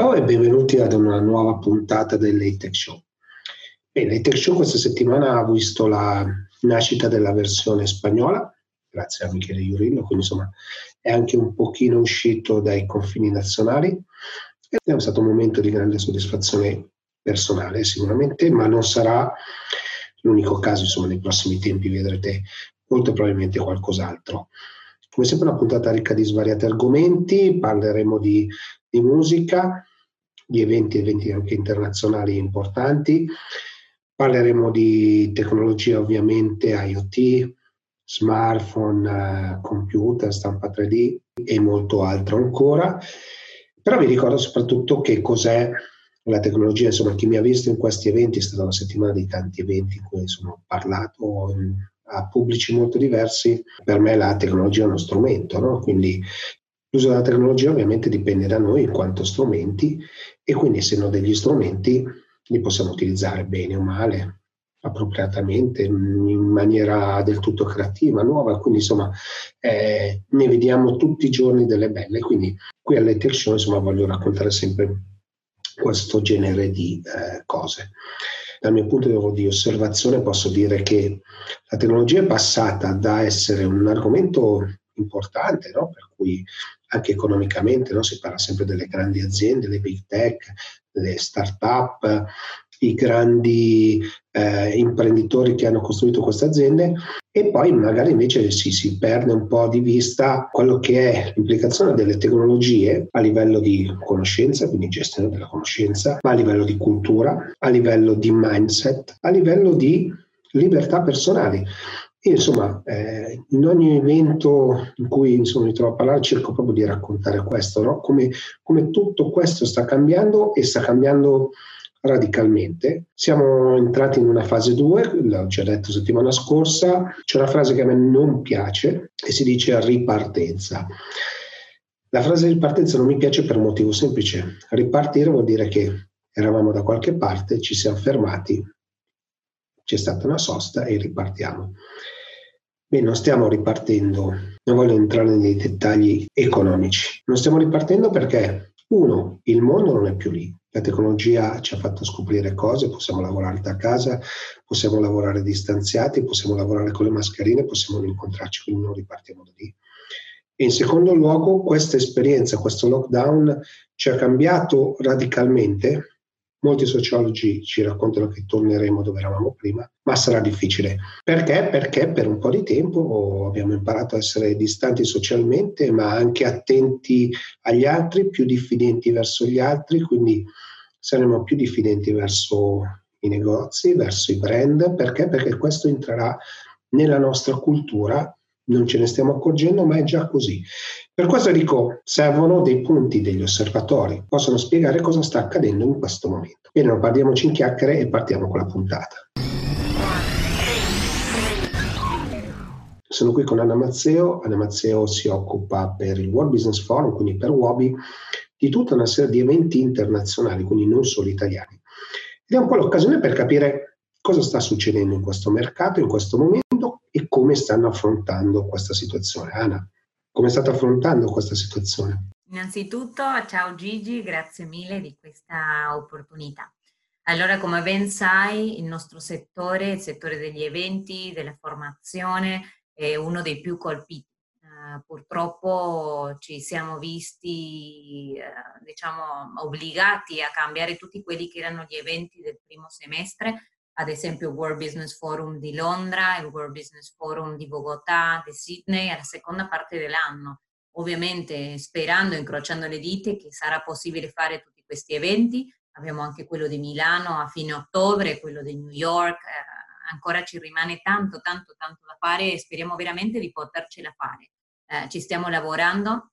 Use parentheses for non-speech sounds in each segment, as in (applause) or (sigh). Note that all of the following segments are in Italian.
Ciao e benvenuti ad una nuova puntata dell'Atech Show. Bene, l'Atech Show questa settimana ha visto la nascita della versione spagnola, grazie a Michele Iurillo, quindi insomma è anche un pochino uscito dai confini nazionali. È stato un momento di grande soddisfazione personale sicuramente, ma non sarà l'unico caso, insomma nei prossimi tempi vedrete molto probabilmente qualcos'altro. Come sempre una puntata ricca di svariati argomenti, parleremo di, di musica, di eventi, eventi anche internazionali importanti, parleremo di tecnologia ovviamente, IoT, smartphone, uh, computer, stampa 3D e molto altro ancora. Però vi ricordo soprattutto che cos'è la tecnologia, insomma, chi mi ha visto in questi eventi, è stata una settimana di tanti eventi in cui ho parlato a pubblici molto diversi, per me la tecnologia è uno strumento, no? quindi l'uso della tecnologia ovviamente dipende da noi in quanto strumenti e quindi essendo degli strumenti li possiamo utilizzare bene o male, appropriatamente, in maniera del tutto creativa, nuova, quindi insomma eh, ne vediamo tutti i giorni delle belle, quindi qui alle Tech Show insomma voglio raccontare sempre questo genere di eh, cose. Dal mio punto di osservazione posso dire che la tecnologia è passata da essere un argomento importante, no? per cui anche economicamente no? si parla sempre delle grandi aziende, le big tech, le start-up, i grandi eh, imprenditori che hanno costruito queste aziende e poi magari invece si, si perde un po' di vista quello che è l'implicazione delle tecnologie a livello di conoscenza, quindi gestione della conoscenza, ma a livello di cultura, a livello di mindset, a livello di libertà personali. Insomma, eh, in ogni evento in cui insomma, mi trovo a parlare cerco proprio di raccontare questo, no? come, come tutto questo sta cambiando e sta cambiando radicalmente. Siamo entrati in una fase 2, l'ho già detto settimana scorsa, c'è una frase che a me non piace e si dice ripartenza. La frase ripartenza non mi piace per un motivo semplice. Ripartire vuol dire che eravamo da qualche parte, ci siamo fermati, c'è stata una sosta e ripartiamo. Beh, non stiamo ripartendo, non voglio entrare nei dettagli economici, non stiamo ripartendo perché, uno, il mondo non è più lì, la tecnologia ci ha fatto scoprire cose, possiamo lavorare da casa, possiamo lavorare distanziati, possiamo lavorare con le mascherine, possiamo incontrarci, quindi non ripartiamo da lì. E in secondo luogo, questa esperienza, questo lockdown ci ha cambiato radicalmente Molti sociologi ci raccontano che torneremo dove eravamo prima, ma sarà difficile. Perché? Perché per un po' di tempo abbiamo imparato a essere distanti socialmente, ma anche attenti agli altri, più diffidenti verso gli altri, quindi saremo più diffidenti verso i negozi, verso i brand. Perché? Perché questo entrerà nella nostra cultura non ce ne stiamo accorgendo, ma è già così. Per questo dico, servono dei punti degli osservatori, possono spiegare cosa sta accadendo in questo momento. Bene, non parliamoci in chiacchiere e partiamo con la puntata. Sono qui con Anna Mazzeo. Anna Mazzeo si occupa per il World Business Forum, quindi per Wobi, di tutta una serie di eventi internazionali, quindi non solo italiani. Ed è un po' l'occasione per capire cosa sta succedendo in questo mercato, in questo momento come stanno affrontando questa situazione. Ana, come state affrontando questa situazione? Innanzitutto, ciao Gigi, grazie mille di questa opportunità. Allora, come ben sai, il nostro settore, il settore degli eventi, della formazione, è uno dei più colpiti. Uh, purtroppo ci siamo visti, uh, diciamo, obbligati a cambiare tutti quelli che erano gli eventi del primo semestre ad esempio il World Business Forum di Londra, il World Business Forum di Bogotà, di Sydney, alla seconda parte dell'anno. Ovviamente sperando, incrociando le dita, che sarà possibile fare tutti questi eventi. Abbiamo anche quello di Milano a fine ottobre, quello di New York. Eh, ancora ci rimane tanto, tanto, tanto da fare e speriamo veramente di potercela fare. Eh, ci stiamo lavorando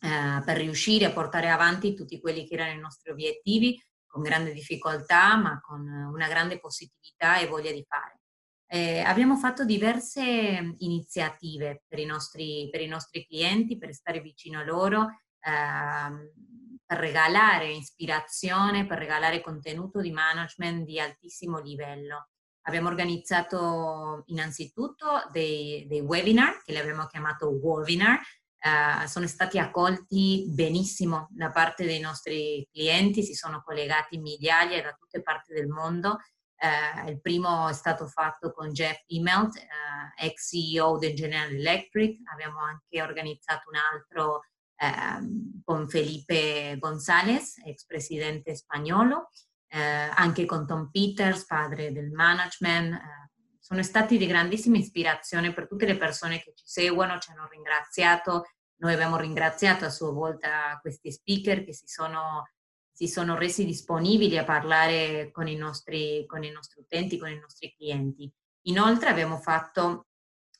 eh, per riuscire a portare avanti tutti quelli che erano i nostri obiettivi con grande difficoltà, ma con una grande positività e voglia di fare. Eh, abbiamo fatto diverse iniziative per i nostri, per i nostri clienti, per stare vicino a loro, eh, per regalare ispirazione, per regalare contenuto di management di altissimo livello. Abbiamo organizzato innanzitutto dei, dei webinar, che li abbiamo chiamato webinar, eh, sono stati accolti benissimo da parte dei nostri clienti, si sono collegati migliaia da tutte parti del mondo. Eh, il primo è stato fatto con Jeff Immelt, eh, ex CEO del General Electric, abbiamo anche organizzato un altro ehm, con Felipe González, ex presidente spagnolo, eh, anche con Tom Peters, padre del management. Sono stati di grandissima ispirazione per tutte le persone che ci seguono, ci hanno ringraziato, noi abbiamo ringraziato a sua volta questi speaker che si sono, si sono resi disponibili a parlare con i, nostri, con i nostri utenti, con i nostri clienti. Inoltre abbiamo fatto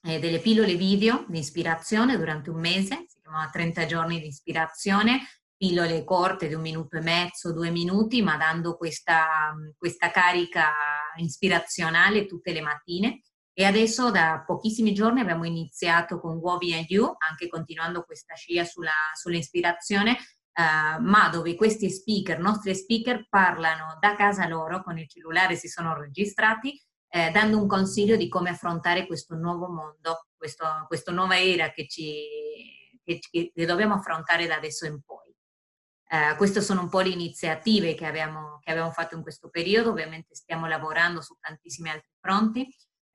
eh, delle pillole video di ispirazione durante un mese, si chiamava 30 giorni di ispirazione, pillole corte di un minuto e mezzo, due minuti, ma dando questa, questa carica ispirazionale tutte le mattine. E adesso da pochissimi giorni abbiamo iniziato con Wovi and You, anche continuando questa scia sulla, sull'ispirazione, uh, ma dove questi speaker, nostri speaker, parlano da casa loro, con il cellulare si sono registrati, eh, dando un consiglio di come affrontare questo nuovo mondo, questo, questa nuova era che, ci, che, che dobbiamo affrontare da adesso in poi. Uh, queste sono un po' le iniziative che abbiamo, che abbiamo fatto in questo periodo, ovviamente stiamo lavorando su tantissimi altri fronti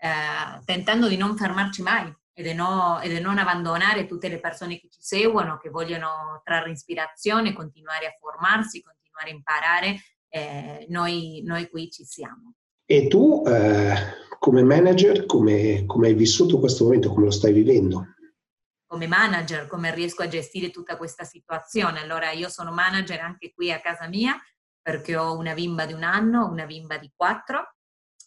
eh, tentando di non fermarci mai e di, no, e di, non abbandonare tutte le persone che ci seguono, che vogliono trarre ispirazione, continuare a formarsi, continuare a imparare, eh, noi, noi, qui ci siamo. E tu eh, come manager, come, come hai vissuto questo momento, come lo stai vivendo? Come manager, come riesco a gestire tutta questa situazione. Allora io sono manager anche qui a casa mia perché ho una bimba di un anno, una bimba di quattro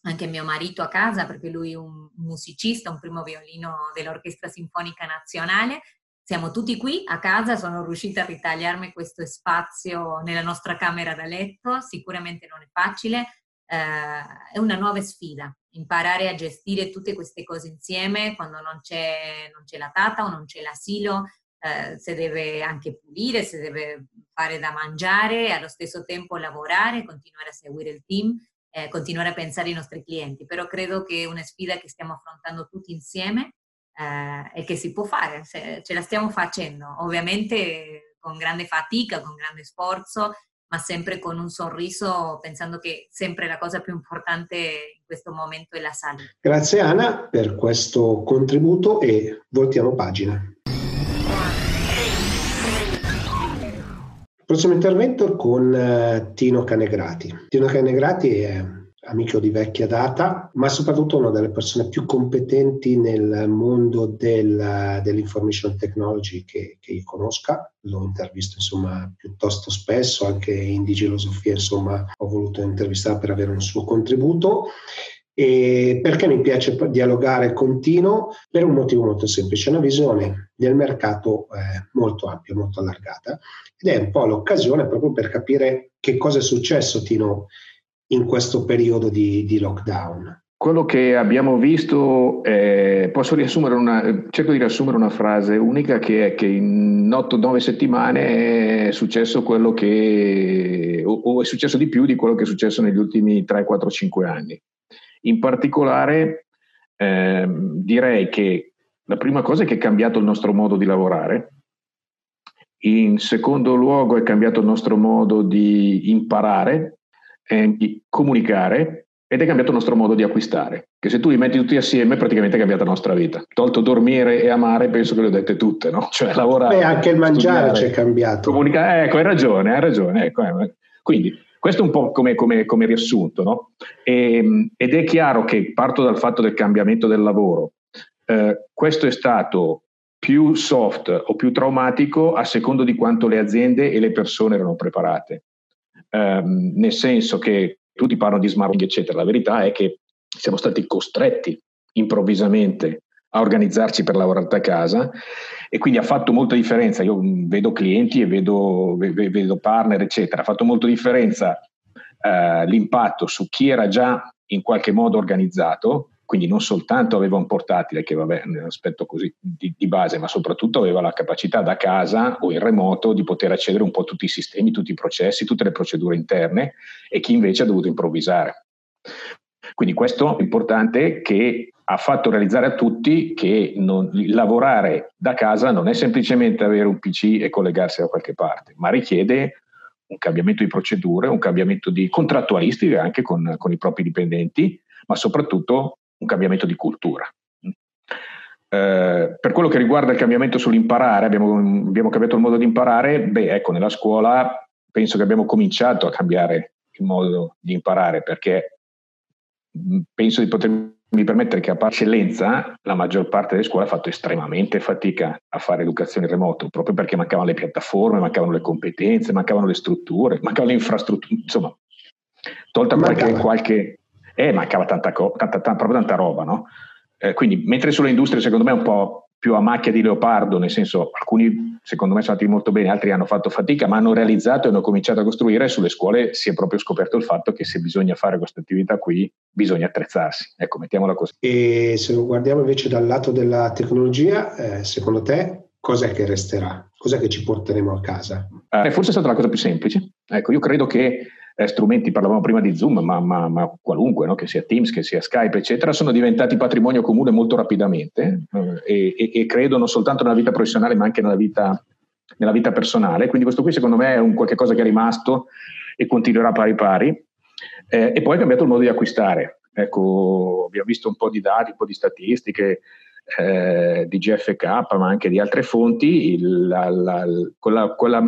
anche mio marito a casa perché lui è un musicista, un primo violino dell'Orchestra Sinfonica Nazionale. Siamo tutti qui a casa, sono riuscita a ritagliarmi questo spazio nella nostra camera da letto, sicuramente non è facile, eh, è una nuova sfida, imparare a gestire tutte queste cose insieme quando non c'è, non c'è la tata o non c'è l'asilo, eh, se deve anche pulire, se deve fare da mangiare, allo stesso tempo lavorare, continuare a seguire il team eh, continuare a pensare ai nostri clienti, però credo che è una sfida che stiamo affrontando tutti insieme eh, e che si può fare, se, ce la stiamo facendo, ovviamente con grande fatica, con grande sforzo, ma sempre con un sorriso, pensando che sempre la cosa più importante in questo momento è la salute. Grazie Anna per questo contributo e voltiamo pagina. Prossimo intervento con uh, Tino Canegrati. Tino Canegrati è amico di vecchia data, ma soprattutto una delle persone più competenti nel mondo del, dell'information technology che, che, io conosca. L'ho intervistato insomma piuttosto spesso, anche in Digilosofia insomma ho voluto intervistare per avere un suo contributo. E perché mi piace dialogare con Tino? Per un motivo molto semplice, una visione del mercato eh, molto ampia, molto allargata ed è un po' l'occasione proprio per capire che cosa è successo, Tino, in questo periodo di, di lockdown. Quello che abbiamo visto, eh, posso riassumere una, cerco di riassumere una frase unica che è che in 8-9 settimane è successo quello che, o, o, è successo di più di quello che è successo negli ultimi 3, 4, 5 anni. In particolare eh, direi che la prima cosa è che è cambiato il nostro modo di lavorare, in secondo luogo è cambiato il nostro modo di imparare, eh, di comunicare ed è cambiato il nostro modo di acquistare, che se tu li metti tutti assieme praticamente è cambiata la nostra vita. Tolto dormire e amare, penso che le ho dette tutte, no? (laughs) Cioè lavorare. Beh, anche il mangiare c'è cambiato. Comunicare, ecco, hai ragione, hai ragione. Ecco, eh. Quindi questo è un po' come, come, come riassunto, no? e, ehm, ed è chiaro che parto dal fatto del cambiamento del lavoro. Eh, questo è stato più soft o più traumatico a secondo di quanto le aziende e le persone erano preparate. Eh, nel senso che tutti parlano di smart working, eccetera. La verità è che siamo stati costretti improvvisamente a organizzarci per lavorare da casa e quindi ha fatto molta differenza. Io vedo clienti e vedo, vedo partner, eccetera. Ha fatto molta differenza eh, l'impatto su chi era già in qualche modo organizzato, quindi non soltanto aveva un portatile, che vabbè è un aspetto così di, di, base, ma soprattutto aveva la capacità da casa o in remoto di poter accedere un po' a tutti i sistemi, tutti i processi, tutte le procedure interne e chi invece ha dovuto improvvisare. Quindi questo è importante che ha fatto realizzare a tutti che non, lavorare da casa non è semplicemente avere un PC e collegarsi da qualche parte, ma richiede un cambiamento di procedure, un cambiamento di contrattualistica anche con, con i propri dipendenti, ma soprattutto un cambiamento di cultura. Eh, per quello che riguarda il cambiamento sull'imparare, abbiamo, abbiamo, cambiato il modo di imparare, beh, ecco, nella scuola penso che abbiamo cominciato a cambiare il modo di imparare perché penso di potermi permettere che a parte eccellenza la maggior parte delle scuole ha fatto estremamente fatica a fare educazione in remoto, proprio perché mancavano le piattaforme, mancavano le competenze, mancavano le strutture, mancavano le infrastrutture, insomma, tolta qualche, qualche eh, mancava tanta, tanta, tanta, proprio tanta roba, no? Eh, quindi, mentre sulle industrie secondo me è un po' più a macchia di leopardo, nel senso alcuni secondo me sono andati molto bene, altri hanno fatto fatica, ma hanno realizzato e hanno cominciato a costruire, sulle scuole si è proprio scoperto il fatto che se bisogna fare questa attività qui bisogna attrezzarsi, ecco, mettiamola così. E se lo guardiamo invece dal lato della tecnologia, eh, secondo te cos'è che resterà? Cos'è che ci porteremo a casa? Eh, forse è stata la cosa più semplice. Ecco, io credo che eh, strumenti, parlavamo prima di Zoom, ma, ma, ma qualunque, no? che sia Teams, che sia Skype, eccetera, sono diventati patrimonio comune molto rapidamente eh, e, e, credo non soltanto nella vita professionale ma anche nella vita, nella vita personale. Quindi questo qui secondo me è un qualche cosa che è rimasto e continuerà pari pari. Eh, e poi è cambiato il modo di acquistare. Ecco, abbiamo visto un po' di dati, un po' di statistiche, eh, di GFK, ma anche di altre fonti, il, la, la, quella, quella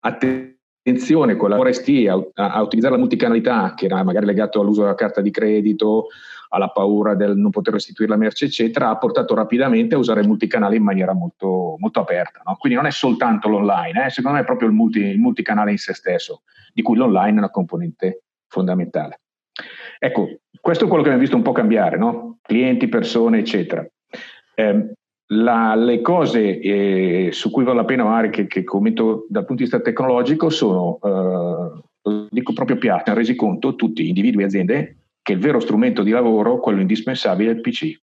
attenzione attenzione con la RST a, a, utilizzare la multicanalità, che era magari legato all'uso della carta di credito, alla paura del non poter restituire la merce, eccetera, ha portato rapidamente a usare il multicanale in maniera molto, molto aperta. No? Quindi non è soltanto l'online, eh? secondo me è proprio il, multi, il multicanale in se stesso, di cui l'online è una componente fondamentale. Ecco, questo è quello che abbiamo visto un po' cambiare, no? clienti, persone, eccetera. Eh, la, le cose eh, su cui vale la pena magari che, che, commento dal punto di vista tecnologico sono, eh, lo dico proprio piatto, hanno resi conto tutti, individui e aziende, che il vero strumento di lavoro, quello indispensabile, è il PC.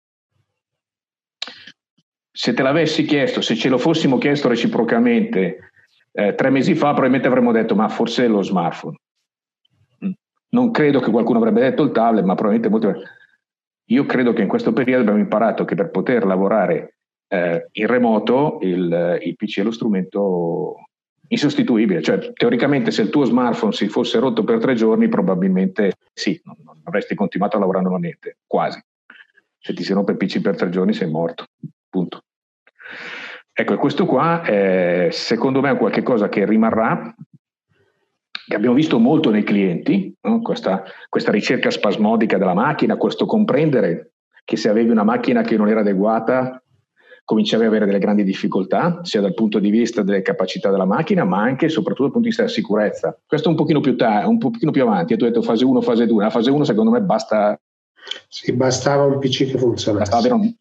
Se te l'avessi chiesto, se ce lo fossimo chiesto reciprocamente eh, tre mesi fa, probabilmente avremmo detto ma forse lo smartphone. Mm. Non credo che qualcuno avrebbe detto il tablet, ma probabilmente molto... Io credo che in questo periodo abbiamo imparato che per poter lavorare eh, in remoto il, il PC è lo strumento insostituibile, cioè teoricamente se il tuo smartphone si fosse rotto per tre giorni probabilmente sì, non, non avresti continuato a lavorare normalmente, quasi. Se ti si rompe il PC per tre giorni sei morto, punto. Ecco, questo qua è, secondo me è qualcosa che rimarrà, che abbiamo visto molto nei clienti, no? questa, questa ricerca spasmodica della macchina, questo comprendere che se avevi una macchina che non era adeguata cominciavi ad avere delle grandi difficoltà, sia dal punto di vista delle capacità della macchina, ma anche e soprattutto dal punto di vista della sicurezza. Questo un pochino più, ta- un pochino più avanti, tu hai detto fase 1, fase 2. La fase 1 secondo me basta... Sì, bastava un PC che funzionasse. Un...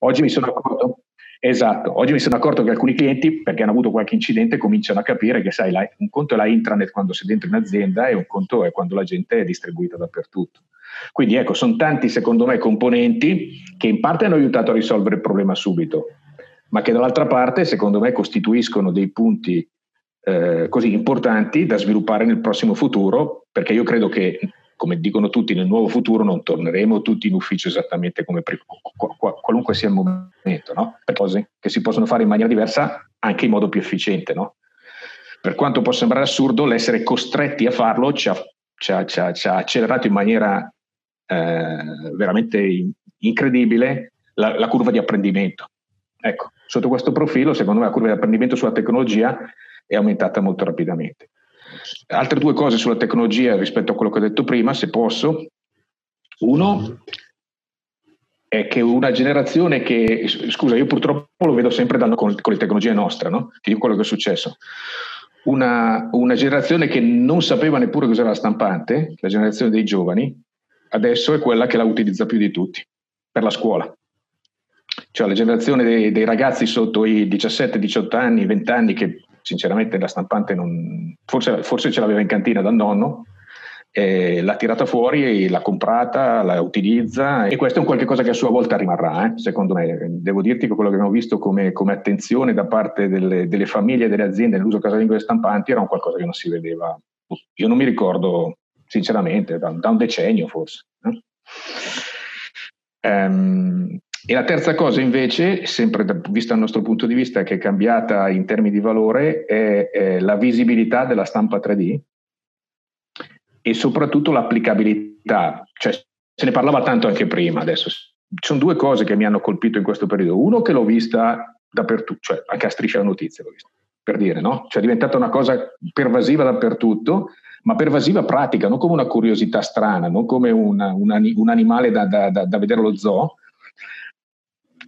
Oggi mi sono accorto, Esatto, oggi mi sono accorto che alcuni clienti, perché hanno avuto qualche incidente, cominciano a capire che sai, un conto è la intranet quando sei dentro in azienda e un conto è quando la gente è distribuita dappertutto. Quindi ecco, sono tanti secondo me componenti che in parte hanno aiutato a risolvere il problema subito, ma che dall'altra parte secondo me costituiscono dei punti eh, così importanti da sviluppare nel prossimo futuro, perché io credo che, come dicono tutti, nel nuovo futuro non torneremo tutti in ufficio esattamente come prima, qualunque sia il momento, no? per cose che si possono fare in maniera diversa anche in modo più efficiente. No? Per quanto può sembrare assurdo, l'essere costretti a farlo ci ha, ci ha, ci ha, ci ha accelerato in maniera eh, veramente incredibile la, la, curva di apprendimento. Ecco, sotto questo profilo, secondo me la curva di apprendimento sulla tecnologia è aumentata molto rapidamente. Altre due cose sulla tecnologia rispetto a quello che ho detto prima, se posso. Uno è che una generazione che, scusa, io purtroppo lo vedo sempre dando con, con le tecnologie nostre, no? Ti dico quello che è successo. Una, una, generazione che non sapeva neppure cos'era la stampante, la generazione dei giovani, adesso è quella che la utilizza più di tutti per la scuola. Cioè la generazione dei, dei ragazzi sotto i 17-18 anni, 20 anni, che sinceramente la stampante non, forse, forse ce l'aveva in cantina dal nonno, eh, l'ha tirata fuori, l'ha comprata, la utilizza e questo è un qualche cosa che a sua volta rimarrà, eh, secondo me. Devo dirti che quello che abbiamo visto come, come attenzione da parte delle, delle famiglie e delle aziende nell'uso casalingo delle stampanti era un qualcosa che non si vedeva. Io non mi ricordo sinceramente, da, da un decennio forse. No? Um, e la terza cosa invece, sempre da, vista dal nostro punto di vista, che è cambiata in termini di valore, è, è la visibilità della stampa 3D e soprattutto l'applicabilità. Cioè, se ne parlava tanto anche prima, adesso ci sono due cose che mi hanno colpito in questo periodo. Uno che l'ho vista dappertutto, cioè anche a striscia notizie l'ho vista, per dire, no? Cioè è diventata una cosa pervasiva dappertutto, ma pervasiva pratica, non come una curiosità strana, non come una, una, un animale da, da, da, da vedere allo zoo,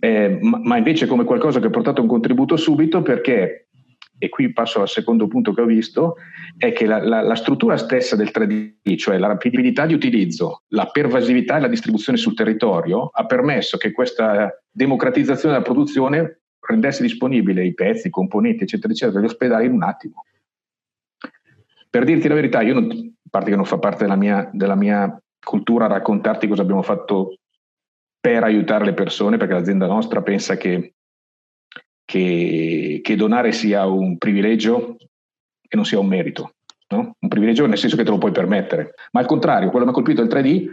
eh, ma, ma, invece come qualcosa che ha portato un contributo subito perché, e qui passo al secondo punto che ho visto, è che la, la, la struttura stessa del 3D, cioè la rapidità di utilizzo, la pervasività e la distribuzione sul territorio, ha permesso che questa democratizzazione della produzione rendesse disponibile i pezzi, i componenti, eccetera, eccetera, degli ospedali in un attimo. Per dirti la verità, io non, a parte che non fa parte della mia, della mia cultura raccontarti cosa abbiamo fatto per aiutare le persone, perché l'azienda nostra pensa che, che, che donare sia un privilegio e non sia un merito. No? Un privilegio nel senso che te lo puoi permettere. Ma al contrario, quello che mi ha colpito il 3D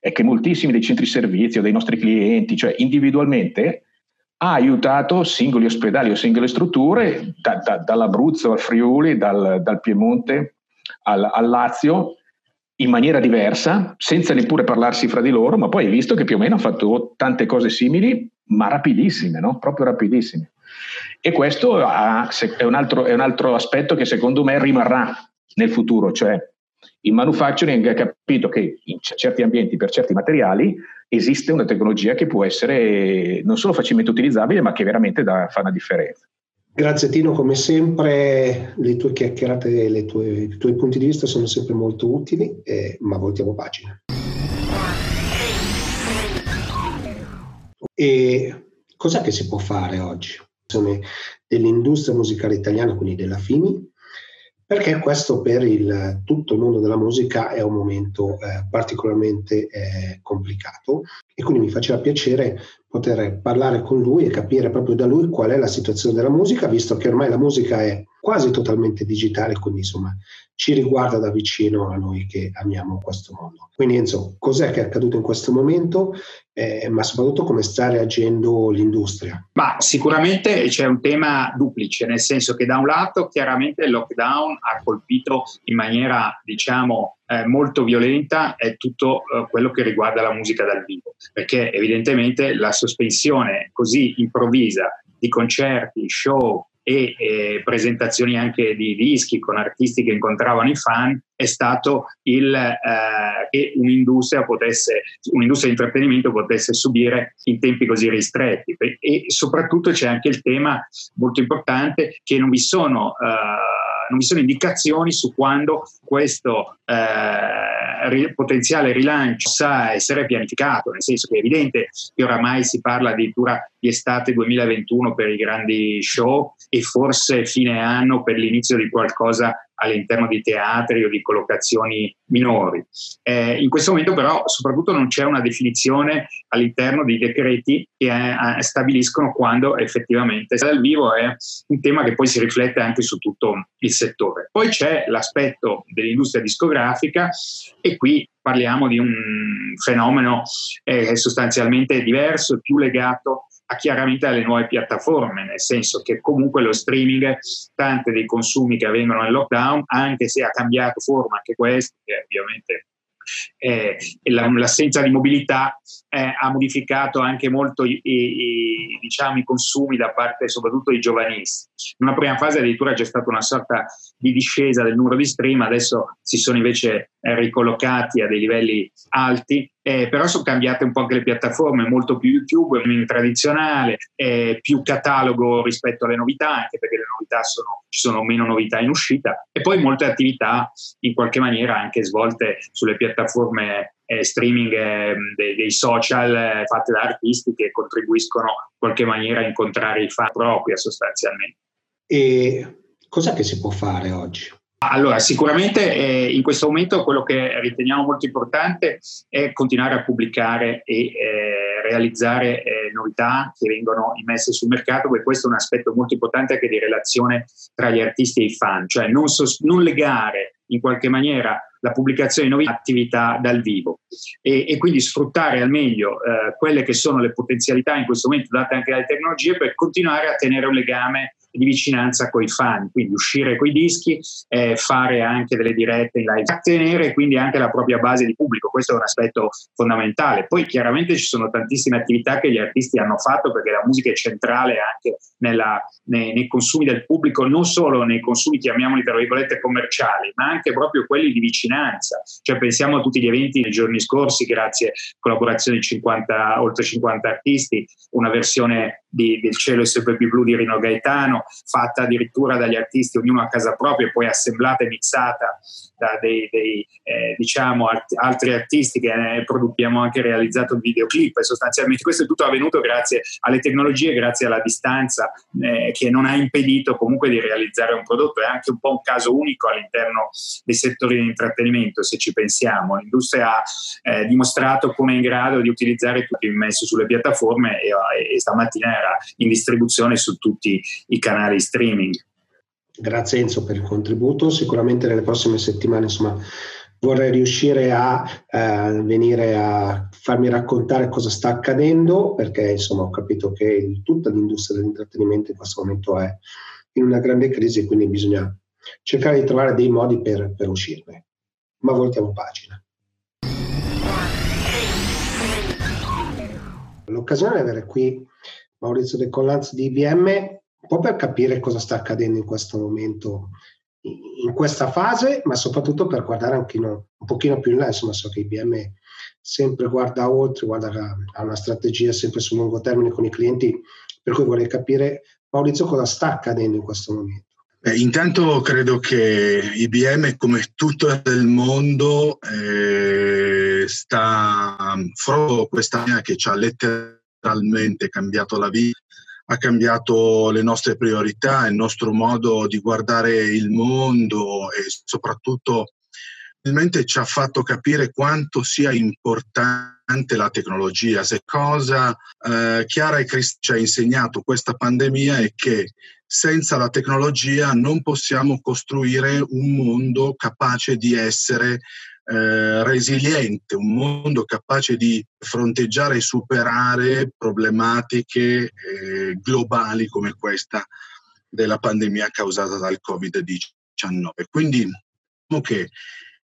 è che moltissimi dei centri servizio, dei nostri clienti, cioè individualmente, ha aiutato singoli ospedali o singole strutture, da, da, dall'Abruzzo al Friuli, dal, dal Piemonte al, al Lazio, in maniera diversa, senza neppure parlarsi fra di loro, ma poi hai visto che più o meno hanno fatto tante cose simili, ma rapidissime, no? proprio rapidissime. E questo ha, è, un altro, è un altro aspetto che secondo me rimarrà nel futuro, cioè il manufacturing ha capito che in certi ambienti, per certi materiali, esiste una tecnologia che può essere non solo facilmente utilizzabile, ma che veramente da, fa una differenza. Grazie Tino, come sempre le tue chiacchierate e tue, i tuoi punti di vista sono sempre molto utili, eh, ma voltiamo pagina. E cos'è che si può fare oggi? Dell'industria musicale italiana, quindi della FIMI, perché questo per il, tutto il mondo della musica è un momento eh, particolarmente eh, complicato e quindi mi faceva piacere poter parlare con lui e capire proprio da lui qual è la situazione della musica, visto che ormai la musica è quasi totalmente digitale, quindi insomma ci riguarda da vicino a noi che amiamo questo mondo. Quindi Enzo, cos'è che è accaduto in questo momento, eh, ma soprattutto come sta reagendo l'industria? Ma sicuramente c'è un tema duplice, nel senso che da un lato chiaramente il lockdown ha colpito in maniera diciamo eh, molto violenta è tutto eh, quello che riguarda la musica dal vivo, perché evidentemente la sospensione così improvvisa di concerti, show, e eh, presentazioni anche di dischi con artisti che incontravano i fan è stato il, eh, che un'industria, potesse, un'industria di intrattenimento potesse subire in tempi così ristretti. E soprattutto c'è anche il tema molto importante che non vi sono eh, non vi sono indicazioni su quando questo eh, potenziale rilancio possa essere pianificato, nel senso che è evidente che oramai si parla addirittura di estate 2021 per i grandi show e forse fine anno per l'inizio di qualcosa all'interno di teatri o di collocazioni minori. Eh, in questo momento però soprattutto non c'è una definizione all'interno dei decreti che eh, stabiliscono quando effettivamente dal vivo è un tema che poi si riflette anche su tutto il settore. Poi c'è l'aspetto dell'industria discografica e qui parliamo di un fenomeno eh, sostanzialmente diverso, più legato chiaramente alle nuove piattaforme, nel senso che comunque lo streaming, tante dei consumi che avvengono nel lockdown, anche se ha cambiato forma anche questo, che ovviamente eh, l'assenza di mobilità eh, ha modificato anche molto i, i, diciamo, i, consumi da parte soprattutto dei giovanissimi. In una prima fase addirittura c'è stata una sorta di discesa del numero di stream, adesso si sono invece eh, ricollocati a dei livelli alti, eh, però sono cambiate un po' anche le piattaforme, molto più YouTube, meno tradizionale, eh, più catalogo rispetto alle novità, anche perché le novità sono, ci sono meno novità in uscita, e poi molte attività in qualche maniera anche svolte sulle piattaforme eh, streaming eh, dei, dei, social eh, fatte da artisti che contribuiscono in qualche maniera a incontrare i fan propria sostanzialmente. E cos'è che si può fare oggi? Allora, sicuramente eh, in questo momento quello che riteniamo molto importante è continuare a pubblicare e eh, realizzare eh, novità che vengono immesse sul mercato, perché questo è un aspetto molto importante anche di relazione tra gli artisti e i fan, cioè non, sos- non legare in qualche maniera la pubblicazione di nuove attività dal vivo. E, e quindi sfruttare al meglio eh, quelle che sono le potenzialità in questo momento date anche dalle tecnologie per continuare a tenere un legame di vicinanza con i fan, quindi uscire con i dischi, eh, fare anche delle dirette in live, tenere quindi anche la propria base di pubblico, questo è un aspetto fondamentale. Poi chiaramente ci sono tantissime attività che gli artisti hanno fatto perché la musica è centrale anche nella, nei, nei, consumi del pubblico, non solo nei consumi, chiamiamoli tra virgolette, commerciali, ma anche proprio quelli di vicinanza. Cioè pensiamo a tutti gli eventi nei giorni scorsi, grazie a collaborazione di 50, oltre 50 artisti, una versione di, del cielo è sempre più blu di Rino Gaetano, fatta addirittura dagli artisti, ognuno a casa propria, e poi assemblata e mixata da dei, dei eh, diciamo, alt- altri artisti che eh, abbiamo anche realizzato un videoclip. E sostanzialmente questo è tutto avvenuto grazie alle tecnologie, grazie alla distanza eh, che non ha impedito comunque di realizzare un prodotto, è anche un po' un caso unico all'interno dei settori di intrattenimento se ci pensiamo, l'industria ha eh, dimostrato come è in grado di utilizzare tutto immesso sulle piattaforme e, e stamattina era in distribuzione su tutti i canali streaming. Grazie Enzo per il contributo, sicuramente nelle prossime settimane insomma, vorrei riuscire a eh, venire a farmi raccontare cosa sta accadendo perché insomma ho capito che tutta l'industria dell'intrattenimento in questo momento è in una grande crisi e quindi bisogna cercare di trovare dei modi per, per uscirne. Ma voltiamo pagina. L'occasione di avere qui Maurizio De Collanz di IBM, un po' per capire cosa sta accadendo in questo momento, in questa fase, ma soprattutto per guardare anche un pochino più in là, insomma so che IBM sempre guarda oltre, guarda a una strategia sempre sul lungo termine con i clienti, per cui vorrei capire Maurizio cosa sta accadendo in questo momento. Eh, intanto credo che IBM, come tutto il mondo, eh, sta frutto questa che ci ha letteralmente totalmente cambiato la vita, ha cambiato le nostre priorità, il nostro modo di guardare il mondo e soprattutto realmente ci ha fatto capire quanto sia importante la tecnologia. Se cosa eh, Chiara e Cristi ci ha insegnato questa pandemia è che senza la tecnologia non possiamo costruire un mondo capace di essere eh, resiliente, un mondo capace di fronteggiare e superare problematiche eh, globali come questa della pandemia causata dal Covid-19. Quindi diciamo che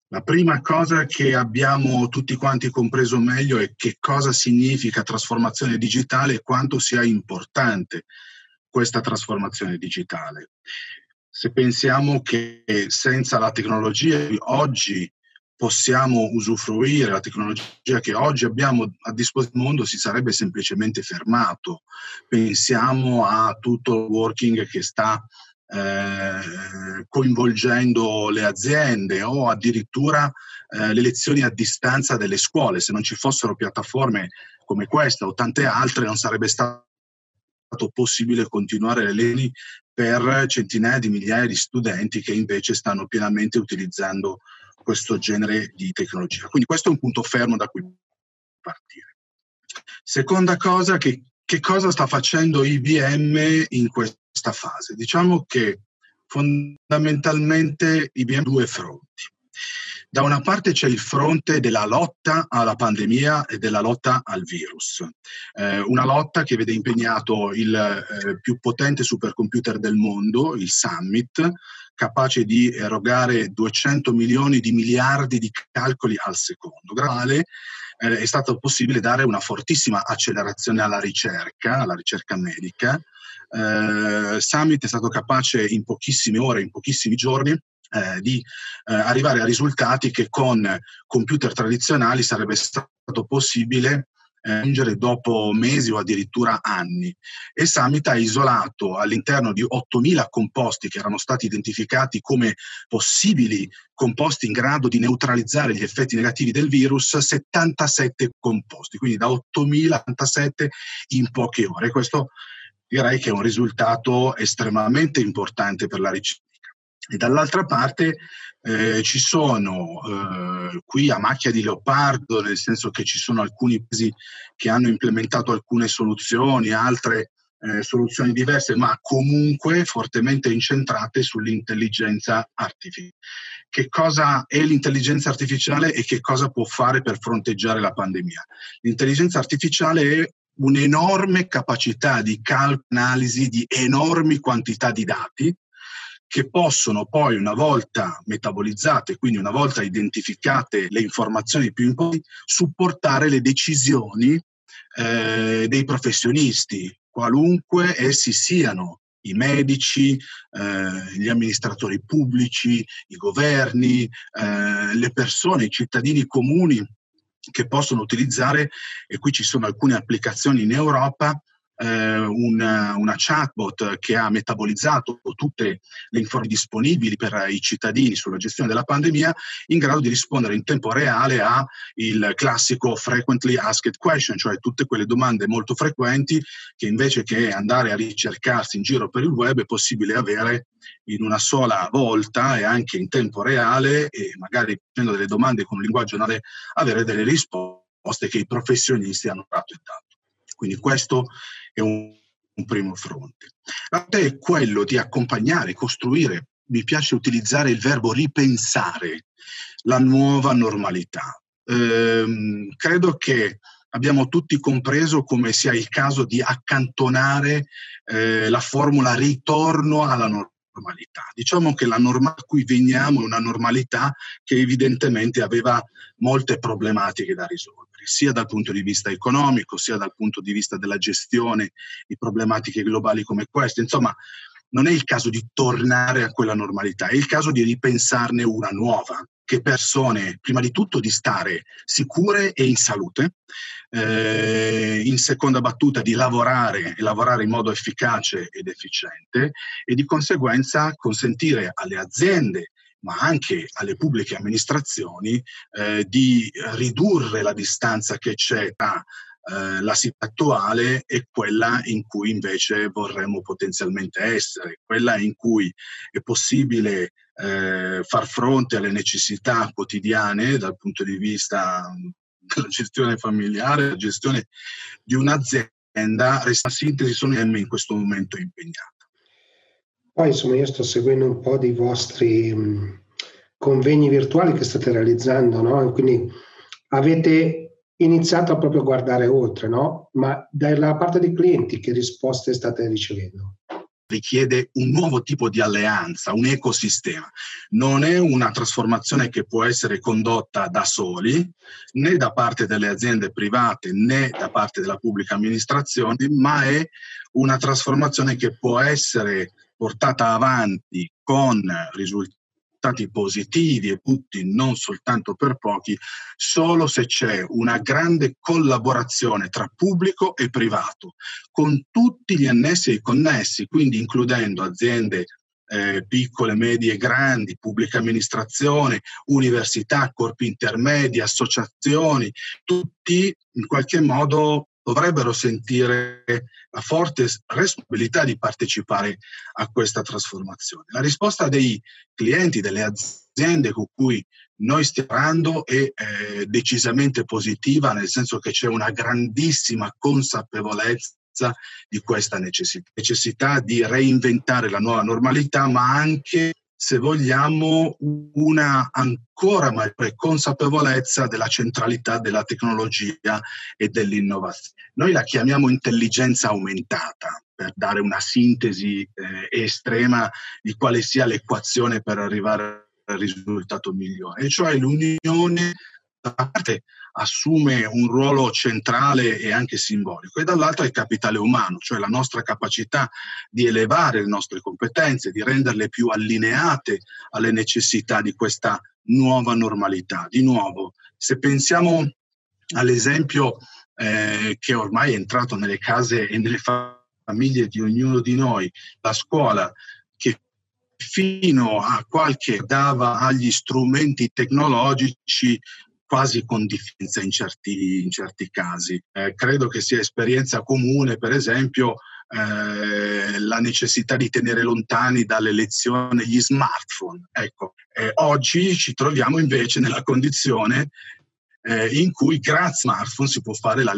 la prima cosa che abbiamo tutti quanti compreso meglio è che cosa significa trasformazione digitale e quanto sia importante questa trasformazione digitale. Se pensiamo che senza la tecnologia oggi possiamo usufruire, la tecnologia che oggi abbiamo a disposizione del mondo si sarebbe semplicemente fermato. Pensiamo a tutto il working che sta eh, coinvolgendo le aziende o addirittura eh, le lezioni a distanza delle scuole. Se non ci fossero piattaforme come questa o tante altre non sarebbe stato possibile continuare le lezioni per centinaia di migliaia di studenti che invece stanno pienamente utilizzando questo genere di tecnologia. Quindi questo è un punto fermo da cui partire. Seconda cosa, che, che cosa sta facendo IBM in questa fase? Diciamo che fondamentalmente IBM ha due fronti. Da una parte c'è il fronte della lotta alla pandemia e della lotta al virus, eh, una lotta che vede impegnato il eh, più potente supercomputer del mondo, il Summit, capace di erogare 200 milioni di miliardi di calcoli al secondo, grazie eh, è stato possibile dare una fortissima accelerazione alla ricerca, alla ricerca medica. Eh, Summit è stato capace in pochissime ore, in pochissimi giorni, eh, di eh, arrivare a risultati che con computer tradizionali sarebbe stato possibile raggiungere dopo mesi o addirittura anni. E Summit ha isolato all'interno di 8.000 composti che erano stati identificati come possibili composti in grado di neutralizzare gli effetti negativi del virus, 77 composti, quindi da 8.077 in poche ore. Questo direi che è un risultato estremamente importante per la ricerca. E dall'altra parte eh, ci sono eh, qui a macchia di leopardo, nel senso che ci sono alcuni paesi che hanno implementato alcune soluzioni, altre eh, soluzioni diverse, ma comunque fortemente incentrate sull'intelligenza artificiale. Che cosa è l'intelligenza artificiale e che cosa può fare per fronteggiare la pandemia? L'intelligenza artificiale è un'enorme capacità di calcolo, analisi di enormi quantità di dati che possono poi, una volta metabolizzate, quindi una volta identificate le informazioni più importanti, supportare le decisioni eh, dei professionisti, qualunque essi siano, i medici, eh, gli amministratori pubblici, i governi, eh, le persone, i cittadini comuni che possono utilizzare, e qui ci sono alcune applicazioni in Europa, eh, una, una, chatbot che ha metabolizzato tutte le informazioni disponibili per i cittadini sulla gestione della pandemia, in grado di rispondere in tempo reale al classico frequently asked question, cioè tutte quelle domande molto frequenti che invece che andare a ricercarsi in giro per il web è possibile avere in una sola volta e anche in tempo reale e magari facendo delle domande con un linguaggio anale avere delle risposte che i professionisti hanno dato e dato. Quindi questo è un, un primo fronte. L'altro è quello di accompagnare, costruire, mi piace utilizzare il verbo ripensare la nuova normalità. Ehm, credo che abbiamo tutti compreso come sia il caso di accantonare eh, la formula ritorno alla normalità. Diciamo che la normalità a cui veniamo è una normalità che evidentemente aveva molte problematiche da risolvere sia dal punto di vista economico, sia dal punto di vista della gestione di problematiche globali come queste. Insomma, non è il caso di tornare a quella normalità, è il caso di ripensarne una nuova, che persone, prima di tutto, di stare sicure e in salute, eh, in seconda battuta di lavorare e lavorare in modo efficace ed efficiente e di conseguenza consentire alle aziende ma anche alle pubbliche amministrazioni eh, di ridurre la distanza che c'è tra eh, la situazione attuale e quella in cui invece vorremmo potenzialmente essere, quella in cui è possibile eh, far fronte alle necessità quotidiane dal punto di vista della gestione familiare, la gestione di un'azienda, resta sintesi sono in questo momento impegnato. Poi insomma io sto seguendo un po' dei vostri mh, convegni virtuali che state realizzando, no? quindi avete iniziato a proprio guardare oltre, no? Ma dalla parte dei clienti che risposte state ricevendo? richiede un nuovo tipo di alleanza, un ecosistema. Non è una trasformazione che può essere condotta da soli, né da parte delle aziende private né da parte della pubblica amministrazione, ma è una trasformazione che può essere portata avanti con risultati positivi e tutti, non soltanto per pochi, solo se c'è una grande collaborazione tra pubblico e privato, con tutti gli annessi e connessi, quindi includendo aziende eh, piccole, medie e grandi, pubblica amministrazione, università, corpi intermedi, associazioni, tutti in qualche modo dovrebbero sentire la forte responsabilità di partecipare a questa trasformazione. La risposta dei clienti, delle aziende con cui noi stiamo lavorando è eh, decisamente positiva, nel senso che c'è una grandissima consapevolezza di questa necessità, necessità di reinventare la nuova normalità, ma anche se vogliamo, una ancora maggiore consapevolezza della centralità della tecnologia e dell'innovazione. Noi la chiamiamo intelligenza aumentata, per dare una sintesi eh, estrema di quale sia l'equazione per arrivare al risultato migliore, e cioè l'unione parte assume un ruolo centrale e anche simbolico, e dall'altra il capitale umano, cioè la nostra capacità di elevare le nostre competenze, di renderle più allineate alle necessità di questa nuova normalità. Di nuovo, se pensiamo all'esempio eh, che ormai è entrato nelle case e nelle famiglie di ognuno di noi, la scuola, che fino a qualche dava agli strumenti tecnologici quasi con differenza in certi, in certi casi. Eh, credo che sia esperienza comune, per esempio, eh, la necessità di tenere lontani dalle lezioni gli smartphone. Ecco, eh, oggi ci troviamo invece nella condizione eh, in cui grazie smartphone si può fare la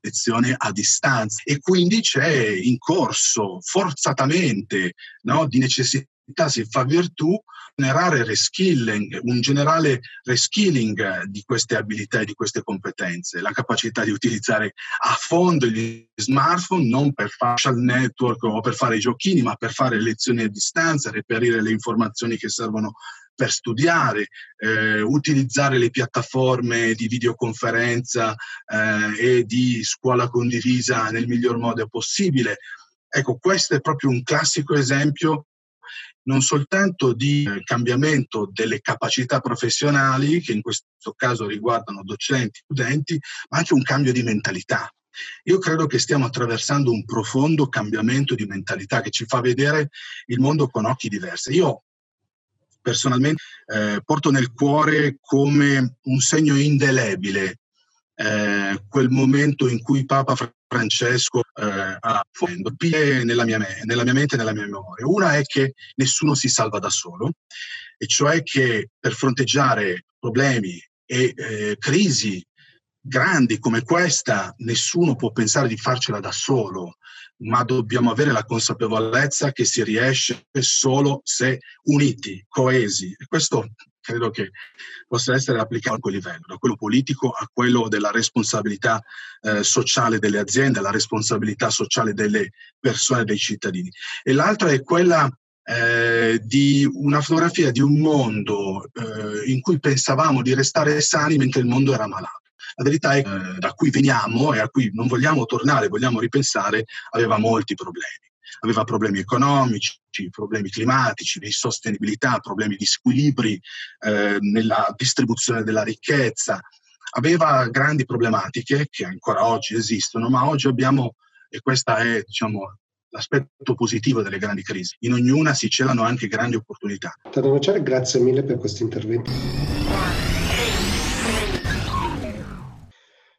lezione a distanza e quindi c'è in corso forzatamente no, di necessità si fa virtù generare reskilling, un generale reskilling di queste abilità e di queste competenze, la capacità di utilizzare a fondo gli smartphone non per social network o per fare i giochini, ma per fare lezioni a distanza, reperire le informazioni che servono per studiare, eh, utilizzare le piattaforme di videoconferenza eh, e di scuola condivisa nel miglior modo possibile. Ecco, questo è proprio un classico esempio non soltanto di eh, cambiamento delle capacità professionali, che in questo caso riguardano docenti, studenti, ma anche un cambio di mentalità. Io credo che stiamo attraversando un profondo cambiamento di mentalità che ci fa vedere il mondo con occhi diversi. Io personalmente eh, porto nel cuore come un segno indelebile eh, quel momento in cui Papa Francesco eh, ha fondo nella nella mia mente e nella mia memoria. Una è che nessuno si salva da solo, e cioè che per fronteggiare problemi e eh, crisi grandi come questa nessuno può pensare di farcela da solo, ma dobbiamo avere la consapevolezza che si riesce solo se uniti, coesi. E questo credo che possa essere applicato a quel livello, da quello politico a quello della responsabilità eh, sociale delle aziende, la responsabilità sociale delle persone, dei cittadini. E l'altra è quella eh, di una fotografia di un mondo eh, in cui pensavamo di restare sani mentre il mondo era malato. La verità è che eh, da cui veniamo e a cui non vogliamo tornare, vogliamo ripensare, aveva molti problemi. Aveva problemi economici, problemi climatici, di sostenibilità, problemi di squilibri eh, nella distribuzione della ricchezza. Aveva grandi problematiche che ancora oggi esistono, ma oggi abbiamo, e questa è diciamo, l'aspetto positivo delle grandi crisi, in ognuna si celano anche grandi opportunità. Tadano grazie mille per questo intervento.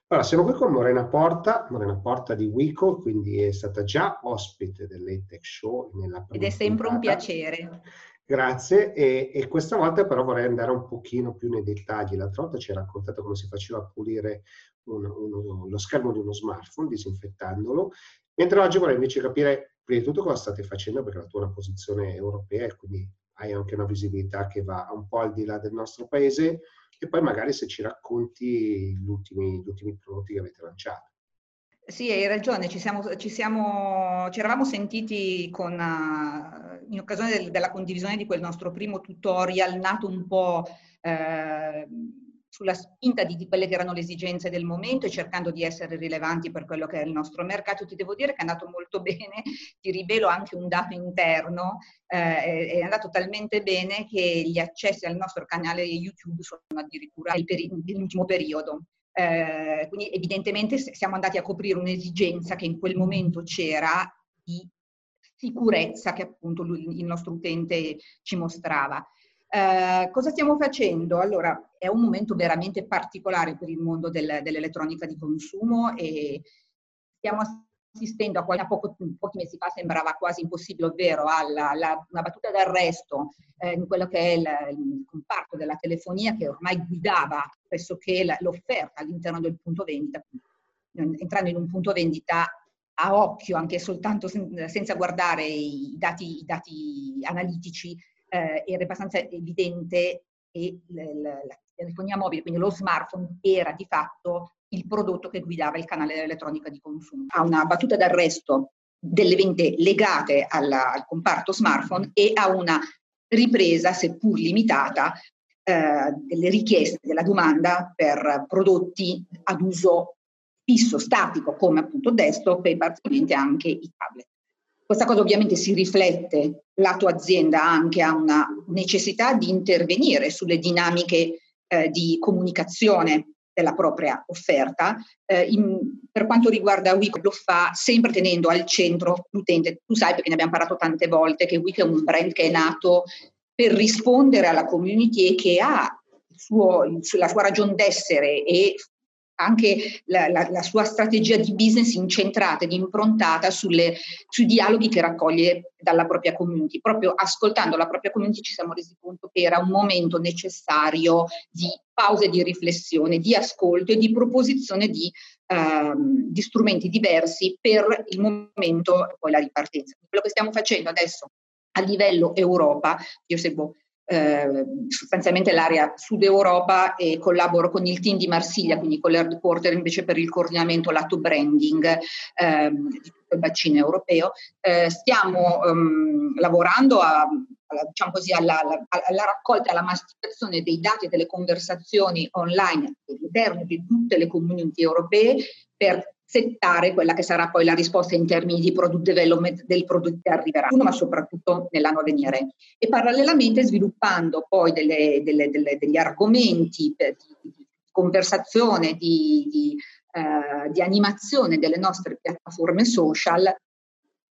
Allora, siamo qui con Morena Porta, Morena Porta di Wico, quindi è stata già ospite dell'Etech Show. Ed è sempre puntata. un piacere. Grazie, e, e, questa volta però vorrei andare un pochino più nei dettagli. L'altra volta ci hai raccontato come si faceva a pulire un, uno, lo schermo di uno smartphone disinfettandolo, mentre oggi vorrei invece capire prima di tutto cosa state facendo perché la tua è una posizione europea e quindi hai anche una visibilità che va un po' al di là del nostro paese e poi magari se ci racconti gli ultimi, gli ultimi prodotti che avete lanciato. Sì, hai ragione, ci, siamo, ci, siamo, ci eravamo sentiti con, uh, in occasione del, della condivisione di quel nostro primo tutorial nato un po' eh, sulla spinta di, di, quelle che erano le esigenze del momento e cercando di essere rilevanti per quello che è il nostro mercato. Ti devo dire che è andato molto (laughs) bene, ti rivelo anche un dato interno, eh, è andato talmente bene che gli accessi al nostro canale YouTube sono addirittura nell'ultimo periodo. Eh, quindi evidentemente siamo andati a coprire un'esigenza che in quel momento c'era di sicurezza che appunto il nostro utente ci mostrava. Eh, cosa stiamo facendo? Allora, è un momento veramente particolare per il mondo del, dell'elettronica di consumo e stiamo assistendo a, a poco, pochi mesi fa sembrava quasi impossibile, ovvero alla, alla una battuta d'arresto eh, in quello che è il, il, comparto della telefonia che ormai guidava pressoché l'offerta all'interno del punto vendita, entrando in un punto vendita a occhio, anche soltanto sen, senza guardare i dati, i dati analitici, eh, era abbastanza evidente che la, telefonia mobile, quindi lo smartphone, era di fatto il prodotto che guidava il canale dell'elettronica di consumo. Ha una battuta d'arresto delle vendite legate alla, al comparto smartphone e a una ripresa, seppur limitata, eh, delle richieste della domanda per prodotti ad uso fisso, statico, come appunto desktop e parzialmente anche i tablet. Questa cosa ovviamente si riflette, la tua azienda anche ha una necessità di intervenire sulle dinamiche eh, di comunicazione della propria offerta. Eh, in, per quanto riguarda Wix lo fa sempre tenendo al centro l'utente. Tu sai perché ne abbiamo parlato tante volte che Wix è un brand che è nato per rispondere alla community e che ha suo, la sua ragione d'essere e anche la, la, la, sua strategia di business incentrata ed improntata sulle, sui dialoghi che raccoglie dalla propria community. Proprio ascoltando la propria community ci siamo resi conto che era un momento necessario di pause di riflessione, di ascolto e di proposizione di ehm, di strumenti diversi per il momento e poi la ripartenza. Quello che stiamo facendo adesso a livello Europa, io seguo eh, sostanzialmente l'area Sud Europa e collaboro con il team di Marsiglia, quindi con l'headquarter invece per il coordinamento lato branding ehm, di tutto il bacino europeo. Eh, stiamo ehm, lavorando a, alla, diciamo così, alla, alla, alla raccolta e alla masticazione dei dati e delle conversazioni online all'interno di tutte le community europee per settare quella che sarà poi la risposta in termini di product development del prodotto che arriverà, ma soprattutto nell'anno a venire. E parallelamente sviluppando poi delle, delle, delle, degli argomenti di, di conversazione, di, di, eh, di animazione delle nostre piattaforme social